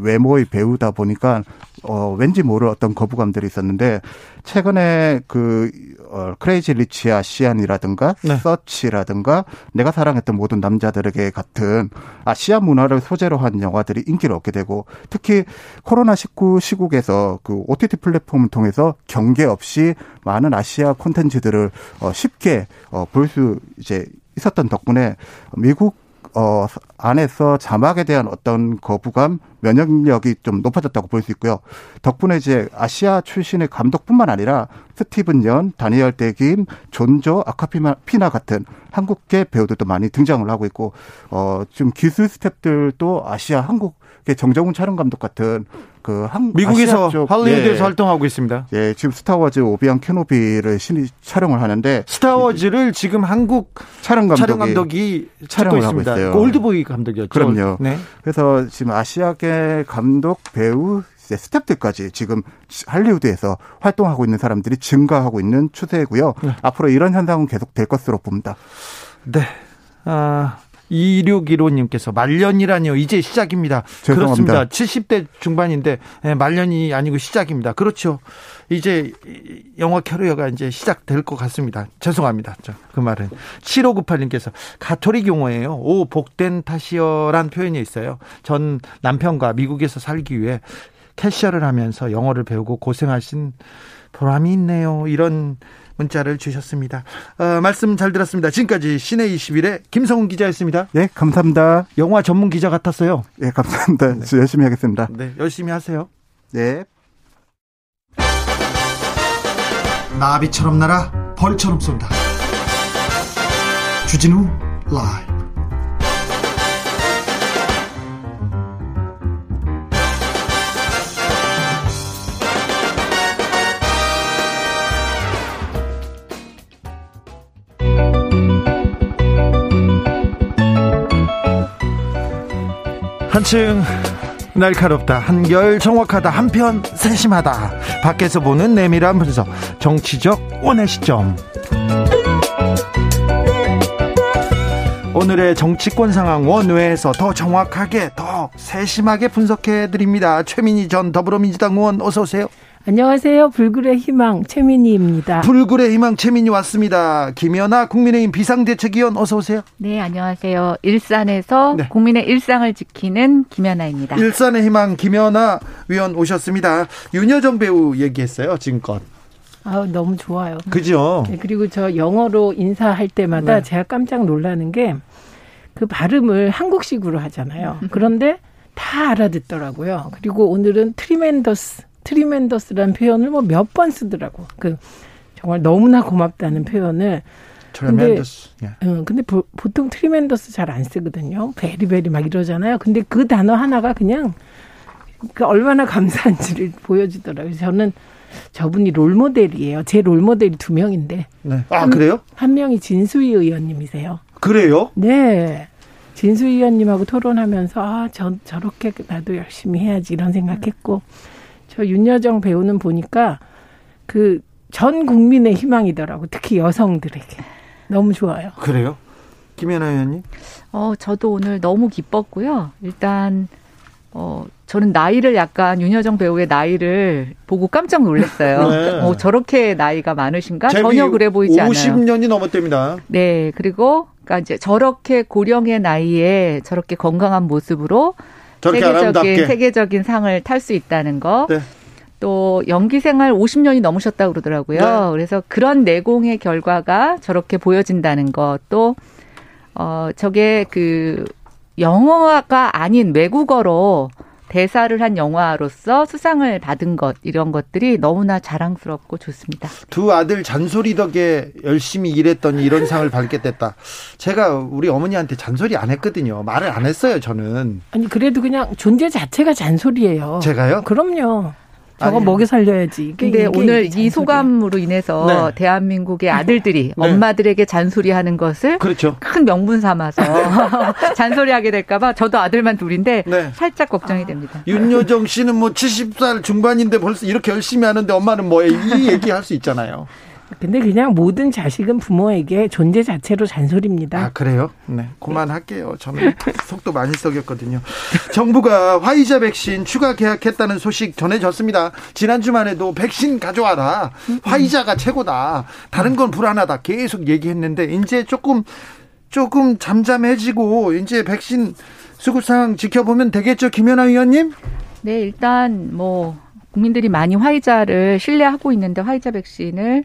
외모의 배우다 보니까 어 왠지 모를 어떤 거부감들이 있었는데 최근에 그 어, 크레이지 리치 아 시안이라든가 네. 서치라든가 내가 사랑했던 모든 남자들에게 같은 아시아 문화를 소재로 한 영화들이 인기를 얻게 되고 특히 코로나19 시국에서 그 OTT 플랫폼을 통해서 경계 없이 많은 아시아 콘텐츠들을 어, 쉽게 어, 볼 수 이제 있었던 덕분에 미국 어, 안에서 자막에 대한 어떤 거부감, 면역력이 좀 높아졌다고 볼 수 있고요. 덕분에 이제 아시아 출신의 감독뿐만 아니라 스티븐 연, 다니엘 대 김, 존 조, 아콰피나 같은 한국계 배우들도 많이 등장을 하고 있고, 어, 지금 기술 스탭들도 아시아 한국의 정정훈 촬영 감독 같은 그 한, 미국에서 할리우드에서 예, 활동하고 있습니다. 예, 지금 스타워즈 오비완 케노비를 신이 촬영을 하는데 스타워즈를 지금 한국 촬영 감독이, 촬영 감독이 촬영을 하고 있어요. 올드보이 감독이었죠. 그럼요. 네. 그래서 지금 아시아계 감독, 배우, 스탭들까지 지금 할리우드에서 활동하고 있는 사람들이 증가하고 있는 추세고요. 네. 앞으로 이런 현상은 계속 될 것으로 봅니다. 네. 아, 2615님께서 말년이라니요. 이제 시작입니다. 죄송합니다. 그렇습니다. 70대 중반인데 예, 말년이 아니고 시작입니다. 그렇죠. 이제 영어 캐리어가 이제 시작될 것 같습니다. 죄송합니다. 그 말은. 7598님께서 가톨릭 용어예요. 오, 복된 탓이여란 표현이 있어요. 전 남편과 미국에서 살기 위해 캐셔를 하면서 영어를 배우고 고생하신 보람이 있네요. 이런 문자를 주셨습니다. 어, 말씀 잘 들었습니다. 지금까지 시내 21의 김성훈 기자였습니다. 네, 감사합니다. 영화 전문 기자 같았어요. 네, 감사합니다. 네. 열심히 하겠습니다. 네, 열심히 하세요. 네. 나비처럼 날아 벌처럼 쏜다. 주진우 라이브. 한층 날카롭다 한결 정확하다 한편 세심하다. 밖에서 보는 내밀한 분석 정치적 원의 시점. 오늘의 정치권 상황 원외에서 더 정확하게 더 세심하게 분석해 드립니다. 최민희 전 더불어민주당 의원 어서 오세요 안녕하세요. 불굴의 희망 최민희입니다. 불굴의 희망 최민희 왔습니다. 김연아 국민의힘 비상대책위원 어서 오세요. 네, 안녕하세요. 일산에서 네. 국민의 일상을 지키는 김현아입니다. 일산의 희망 김현아 의원 오셨습니다. 윤여정 배우 얘기했어요. 지금껏. 아 너무 좋아요. 그죠? 네, 그리고 저 영어로 인사할 때마다 네. 제가 깜짝 놀라는 게 그 발음을 한국식으로 하잖아요. 그런데 다 알아듣더라고요. 그리고 오늘은 tremendous tremendous라는 표현을 뭐 몇 번 쓰더라고. 그 정말 너무나 고맙다는 표현을. tremendous. 근데, 예. 응, 근데 보, 통 tremendous 잘 안 쓰거든요. very very 막 이러잖아요. 근데 그 단어 하나가 그냥 그 얼마나 감사한지를 보여주더라고요. 저는 저분이 롤모델이에요. 제 롤모델이 두 명인데. 네. 아, 한, 그래요? 한 명이 진수희 의원님이세요. 그래요? 네. 진수희 의원님하고 토론하면서 아, 저, 저렇게 나도 열심히 해야지 이런 생각했고 저 윤여정 배우는 보니까 그 전 국민의 희망이더라고. 특히 여성들에게. 너무 좋아요. 그래요? 김연아 의원님? 어, 저도 오늘 너무 기뻤고요. 일단 어, 저는 나이를 약간 윤여정 배우의 나이를 보고 깜짝 놀랐어요. 네. 어, 저렇게 나이가 많으신가? 전혀 그래 보이지 않아요. 50년이 넘었답니다. 네, 그리고 그러니까 이제 저렇게 고령의 나이에 저렇게 건강한 모습으로 세계적인 아름답게. 세계적인 상을 탈 수 있다는 거. 네. 또 연기 생활 50년이 넘으셨다고 그러더라고요. 네. 그래서 그런 내공의 결과가 저렇게 보여진다는 것. 또, 어, 저게 그 영어가 아닌 외국어로 대사를 한 영화로서 수상을 받은 것 이런 것들이 너무나 자랑스럽고 좋습니다. 두 아들 잔소리 덕에 열심히 일했더니 이런 상을 받게 됐다. 제가 우리 어머니한테 잔소리 안 했거든요. 말을 안 했어요, 저는. 아니 그래도 그냥 존재 자체가 잔소리예요. 제가요? 그럼요. 저거 먹여 살려야지. 근데 오늘 이 소감으로 인해서 네. 대한민국의 아들들이 네. 엄마들에게 잔소리하는 것을 그렇죠. 큰 명분 삼아서 잔소리하게 될까봐 저도 아들만 둘인데 네. 살짝 걱정이 아. 됩니다. 윤여정 씨는 뭐 70살 중반인데 벌써 이렇게 열심히 하는데 엄마는 뭐해 이 얘기 할 수 있잖아요. 근데 그냥 모든 자식은 부모에게 존재 자체로 잔소리입니다. 아, 그래요? 네. 그만할게요. 저는 속도 많이 썩였거든요. 정부가 화이자 백신 추가 계약했다는 소식 전해졌습니다. 지난주만 해도 백신 가져와라. 화이자가 최고다. 다른 건 불안하다. 계속 얘기했는데, 이제 조금, 조금 잠잠해지고, 이제 백신 수급 상황 지켜보면 되겠죠, 김연아 위원님? 네, 일단 뭐, 국민들이 많이 화이자를 신뢰하고 있는데 화이자 백신을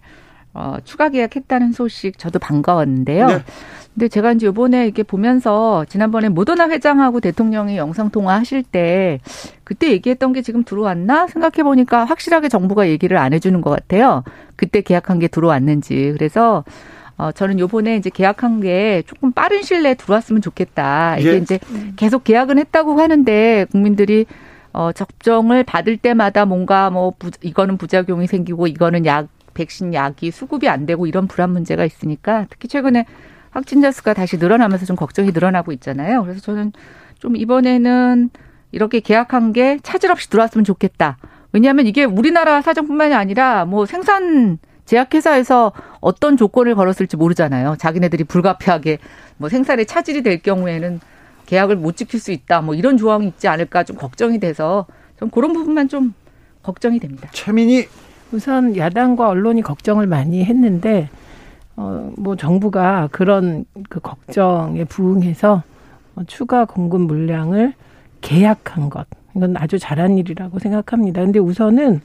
어, 추가 계약했다는 소식 저도 반가웠는데요. 네. 근데 제가 이제 요번에 이렇게 보면서 지난번에 모더나 회장하고 대통령이 영상 통화하실 때 그때 얘기했던 게 지금 들어왔나 생각해 보니까 확실하게 정부가 얘기를 안 해주는 것 같아요. 그때 계약한 게 들어왔는지 그래서 어 저는 요번에 이제 계약한 게 조금 빠른 시일 내에 들어왔으면 좋겠다. 이게 예. 이제 계속 계약은 했다고 하는데 국민들이 어 접종을 받을 때마다 뭔가 뭐 부, 이거는 부작용이 생기고 이거는 약 백신 약이 수급이 안 되고 이런 불안 문제가 있으니까 특히 최근에 확진자 수가 다시 늘어나면서 좀 걱정이 늘어나고 있잖아요. 그래서 저는 좀 이번에는 이렇게 계약한 게 차질 없이 들어왔으면 좋겠다. 왜냐하면 이게 우리나라 사정뿐만이 아니라 뭐 생산 제약회사에서 어떤 조건을 걸었을지 모르잖아요. 자기네들이 불가피하게 뭐 생산에 차질이 될 경우에는 계약을 못 지킬 수 있다. 뭐 이런 조항이 있지 않을까 좀 걱정이 돼서 좀 그런 부분만 좀 걱정이 됩니다. 최민희 우선 야당과 언론이 걱정을 많이 했는데 어, 뭐 정부가 그런 그 걱정에 부응해서 어, 추가 공급 물량을 계약한 것 이건 아주 잘한 일이라고 생각합니다. 근데 우선은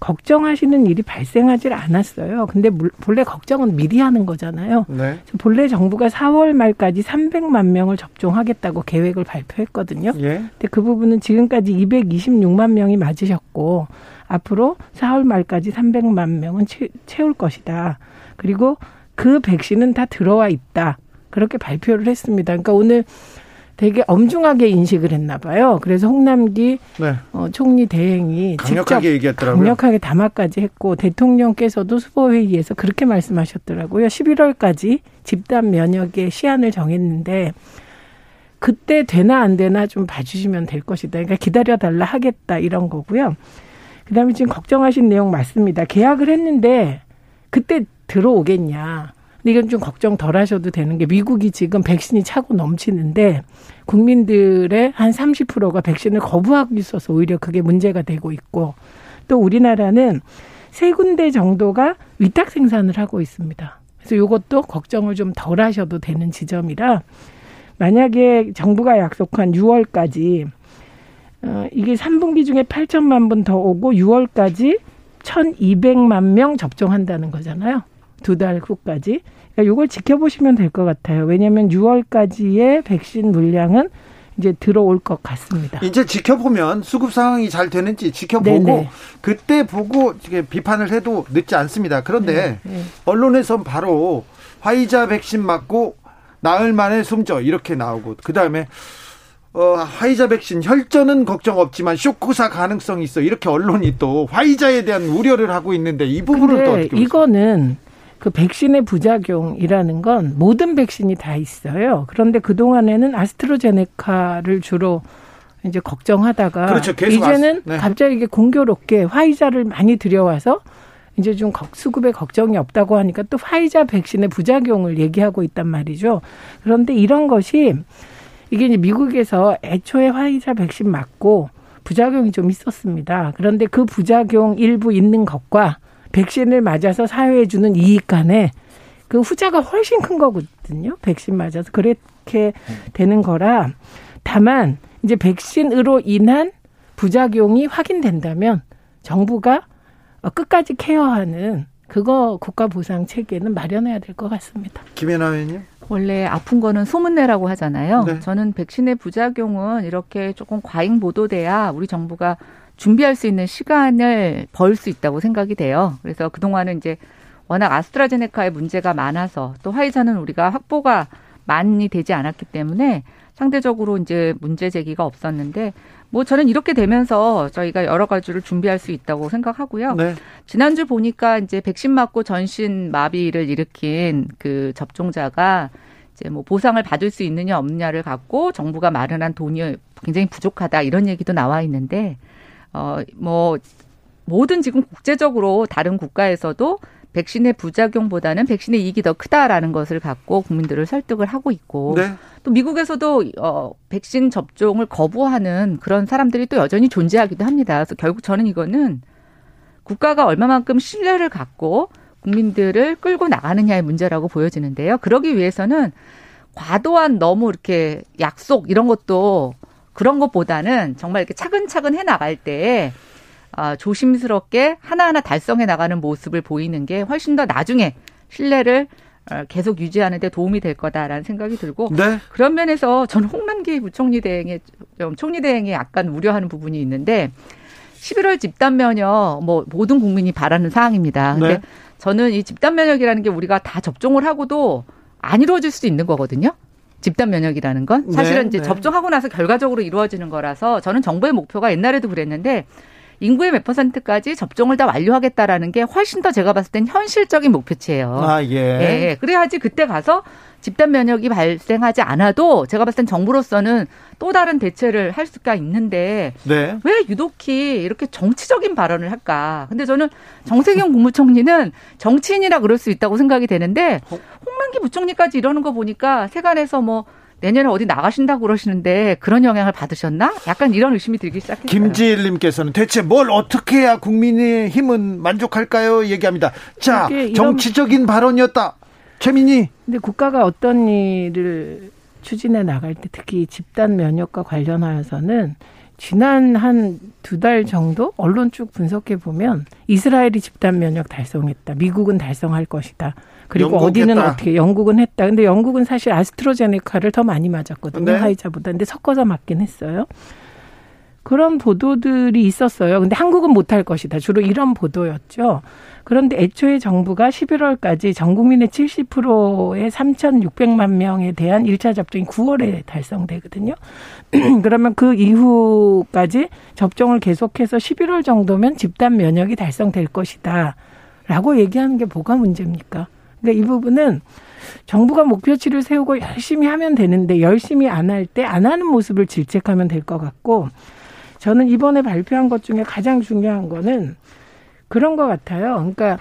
걱정하시는 일이 발생하질 않았어요. 근데 본래 걱정은 미리 하는 거잖아요. 네. 본래 정부가 4월 말까지 300만 명을 접종하겠다고 계획을 발표했거든요. 예. 근데 그 부분은 지금까지 226만 명이 맞으셨고 앞으로 4월 말까지 300만 명은 채울 것이다. 그리고 그 백신은 다 들어와 있다. 그렇게 발표를 했습니다. 그러니까 오늘 되게 엄중하게 인식을 했나 봐요. 그래서 홍남기 네. 어, 총리 대행이 강력하게 얘기했더라고요. 강력하게 담화까지 했고 대통령께서도 수보 회의에서 그렇게 말씀하셨더라고요. 11월까지 집단 면역의 시한을 정했는데 그때 되나 안 되나 좀 봐주시면 될 것이다. 그러니까 기다려 달라 하겠다 이런 거고요. 그다음에 지금 걱정하신 내용 맞습니다. 계약을 했는데 그때 들어오겠냐. 근데 이건 좀 걱정 덜 하셔도 되는 게 미국이 지금 백신이 차고 넘치는데 국민들의 한 30%가 백신을 거부하고 있어서 오히려 그게 문제가 되고 있고 또 우리나라는 세 군데 정도가 위탁 생산을 하고 있습니다. 그래서 이것도 걱정을 좀 덜 하셔도 되는 지점이라 만약에 정부가 약속한 6월까지 어, 이게 3분기 중에 8천만 분 더 오고 6월까지 1,200만 명 접종한다는 거잖아요. 두 달 후까지. 그러니까 이걸 지켜보시면 될 것 같아요. 왜냐하면 6월까지의 백신 물량은 이제 들어올 것 같습니다. 이제 지켜보면 수급 상황이 잘 되는지 지켜보고 네네. 그때 보고 비판을 해도 늦지 않습니다. 그런데 네, 네. 언론에선 바로 화이자 백신 맞고 나흘 만에 숨져 이렇게 나오고 그 다음에 어, 화이자 백신 혈전은 걱정 없지만 쇼크사 가능성이 있어 이렇게 언론이 또 화이자에 대한 우려를 하고 있는데 이 부분을 또 어떻게 이거는 그 백신의 부작용이라는 건 모든 백신이 다 있어요. 그런데 그 동안에는 아스트로제네카를 주로 이제 걱정하다가 그렇죠. 이제는 아스, 네. 갑자기 이게 공교롭게 화이자를 많이 들여와서 이제 좀 수급에 걱정이 없다고 하니까 또 화이자 백신의 부작용을 얘기하고 있단 말이죠. 그런데 이런 것이 이게 이제 미국에서 애초에 화이자 백신 맞고 부작용이 좀 있었습니다. 그런데 그 부작용 일부 있는 것과 백신을 맞아서 사회에 주는 이익 간에 그 후자가 훨씬 큰 거거든요. 백신 맞아서 그렇게 되는 거라 다만 이제 백신으로 인한 부작용이 확인된다면 정부가 끝까지 케어하는 그거 국가 보상 체계는 마련해야 될 것 같습니다. 김연아 의원님. 원래 아픈 거는 소문내라고 하잖아요. 네. 저는 백신의 부작용은 이렇게 조금 과잉 보도돼야 우리 정부가 준비할 수 있는 시간을 벌 수 있다고 생각이 돼요. 그래서 그동안은 이제 워낙 아스트라제네카의 문제가 많아서 또 화이자는 우리가 확보가 많이 되지 않았기 때문에 상대적으로 이제 문제 제기가 없었는데 뭐 저는 이렇게 되면서 저희가 여러 가지를 준비할 수 있다고 생각하고요. 네. 지난주 보니까 이제 백신 맞고 전신 마비를 일으킨 그 접종자가 이제 뭐 보상을 받을 수 있느냐 없느냐를 갖고 정부가 마련한 돈이 굉장히 부족하다 이런 얘기도 나와 있는데 어뭐 모든 지금 국제적으로 다른 국가에서도 백신의 부작용보다는 백신의 이익이 더 크다라는 것을 갖고 국민들을 설득을 하고 있고 네. 또 미국에서도 어 백신 접종을 거부하는 그런 사람들이 또 여전히 존재하기도 합니다. 그래서 결국 저는 이거는 국가가 얼마만큼 신뢰를 갖고 국민들을 끌고 나가느냐의 문제라고 보여지는데요. 그러기 위해서는 과도한 너무 이렇게 약속 이런 것도 그런 것보다는 정말 이렇게 차근차근 해 나갈 때 아, 조심스럽게 하나하나 달성해 나가는 모습을 보이는 게 훨씬 더 나중에 신뢰를 어, 계속 유지하는 데 도움이 될 거다라는 생각이 들고 네. 그런 면에서 저는 홍남기 부총리 대행의 좀 총리 대행에 약간 우려하는 부분이 있는데 11월 집단 면역 뭐 모든 국민이 바라는 사항입니다. 근데 네. 저는 이 집단 면역이라는 게 우리가 다 접종을 하고도 안 이루어질 수도 있는 거거든요. 집단 면역이라는 건 사실은 네, 이제 네. 접종하고 나서 결과적으로 이루어지는 거라서 저는 정부의 목표가 옛날에도 그랬는데 인구의 몇 퍼센트까지 접종을 다 완료하겠다라는 게 훨씬 더 제가 봤을 땐 현실적인 목표치예요. 아, 예. 예. 그래야지 그때 가서 집단 면역이 발생하지 않아도 제가 봤을 땐 정부로서는 또 다른 대체를 할 수가 있는데 네. 왜 유독히 이렇게 정치적인 발언을 할까? 근데 저는 정세경 국무총리는 정치인이라 그럴 수 있다고 생각이 되는데 홍만기 부총리까지 이러는 거 보니까 세간에서 뭐 내년에 어디 나가신다고 그러시는데 그런 영향을 받으셨나? 약간 이런 의심이 들기 시작했어요. 김지일님께서는 대체 뭘 어떻게 해야 국민의 힘은 만족할까요? 얘기합니다. 자, 정치적인 발언이었다. 최민희. 근데 국가가 어떤 일을 추진해 나갈 때 특히 집단 면역과 관련하여서는 지난 한 두 달 정도 언론 쭉 분석해 보면 이스라엘이 집단 면역 달성했다. 미국은 달성할 것이다. 그리고 어디는 했다. 어떻게 영국은 했다. 근데 영국은 사실 아스트로제네카를 더 많이 맞았거든요. 네. 화이자보다. 근데 섞어서 맞긴 했어요. 그런 보도들이 있었어요. 근데 한국은 못할 것이다. 주로 이런 보도였죠. 그런데 애초에 정부가 11월까지 전 국민의 70%의 3,600만 명에 대한 1차 접종이 9월에 달성되거든요. 그러면 그 이후까지 접종을 계속해서 11월 정도면 집단 면역이 달성될 것이다. 라고 얘기하는 게 뭐가 문제입니까? 그러니까 이 부분은 정부가 목표치를 세우고 열심히 하면 되는데 열심히 안 할 때 안 하는 모습을 질책하면 될 것 같고 저는 이번에 발표한 것 중에 가장 중요한 거는 그런 것 같아요. 그러니까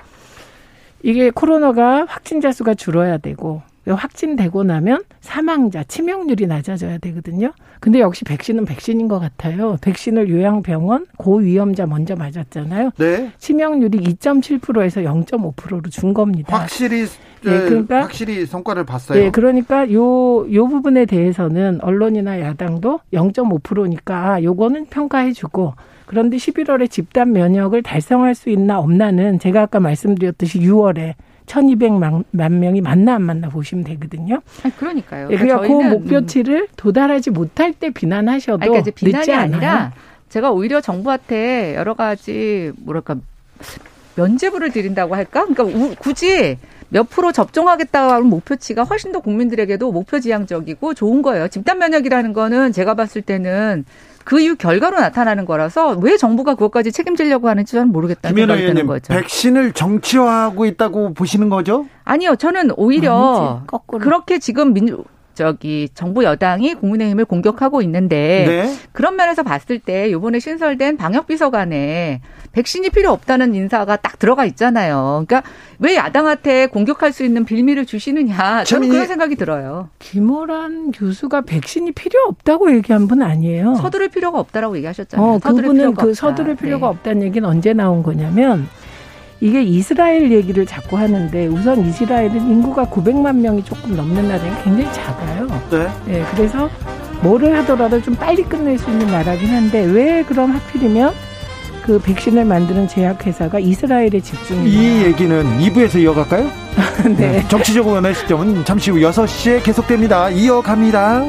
이게 코로나가 확진자 수가 줄어야 되고 확진되고 나면 사망자, 치명률이 낮아져야 되거든요. 근데 역시 백신은 백신인 것 같아요. 백신을 요양병원 고위험자 먼저 맞았잖아요. 네. 치명률이 2.7%에서 0.5%로 준 겁니다. 확실히 네, 그러니까 확실히 성과를 봤어요. 네, 그러니까 요요 부분에 대해서는 언론이나 야당도 0.5%니까 아, 요거는 평가해 주고 그런데 11월에 집단 면역을 달성할 수 있나 없나는 제가 아까 말씀드렸듯이 6월에 1,200만 명이 맞나 안 맞나 보시면 되거든요. 아니, 그러니까요. 예, 그러니까, 그러니까 그 목표치를 도달하지 못할 때 비난하셔도 아니, 그러니까 비난이 늦지 아니라 제가 오히려 정부한테 여러 가지 뭐랄까 면제부를 드린다고 할까? 그러니까 굳이 몇 프로 접종하겠다고 하는 목표치가 훨씬 더 국민들에게도 목표 지향적이고 좋은 거예요. 집단 면역이라는 거는 제가 봤을 때는 그 이후 결과로 나타나는 거라서 왜 정부가 그것까지 책임지려고 하는지 저는 모르겠다는 생각이 드는 거죠. 백신을 정치화하고 있다고 보시는 거죠? 아니요. 저는 오히려 아니지, 그렇게 지금 민주 저기 정부 여당이 국민의힘을 공격하고 있는데 네. 그런 면에서 봤을 때 이번에 신설된 방역 비서관에 백신이 필요 없다는 인사가 딱 들어가 있잖아요. 그러니까 왜 야당한테 공격할 수 있는 빌미를 주시느냐 저는 그런 생각이 들어요. 김호란 교수가 백신이 필요 없다고 얘기한 분 아니에요. 서두를 필요가 없다라고 얘기하셨잖아요. 어, 그분은 그 서두를 필요가 네. 없다는 얘기는 언제 나온 거냐면 이게 이스라엘 얘기를 자꾸 하는데 우선 이스라엘은 인구가 900만 명이 조금 넘는 나라는 굉장히 작아요. 네. 네. 그래서 뭐를 하더라도 좀 빨리 끝낼 수 있는 나라긴 한데 왜 그럼 하필이면 그 백신을 만드는 제약회사가 이스라엘에 집중이 이 얘기는 2부에서 이어갈까요? 네. 정치적으로 원의 시점은 잠시 후 6시에 계속됩니다. 이어갑니다.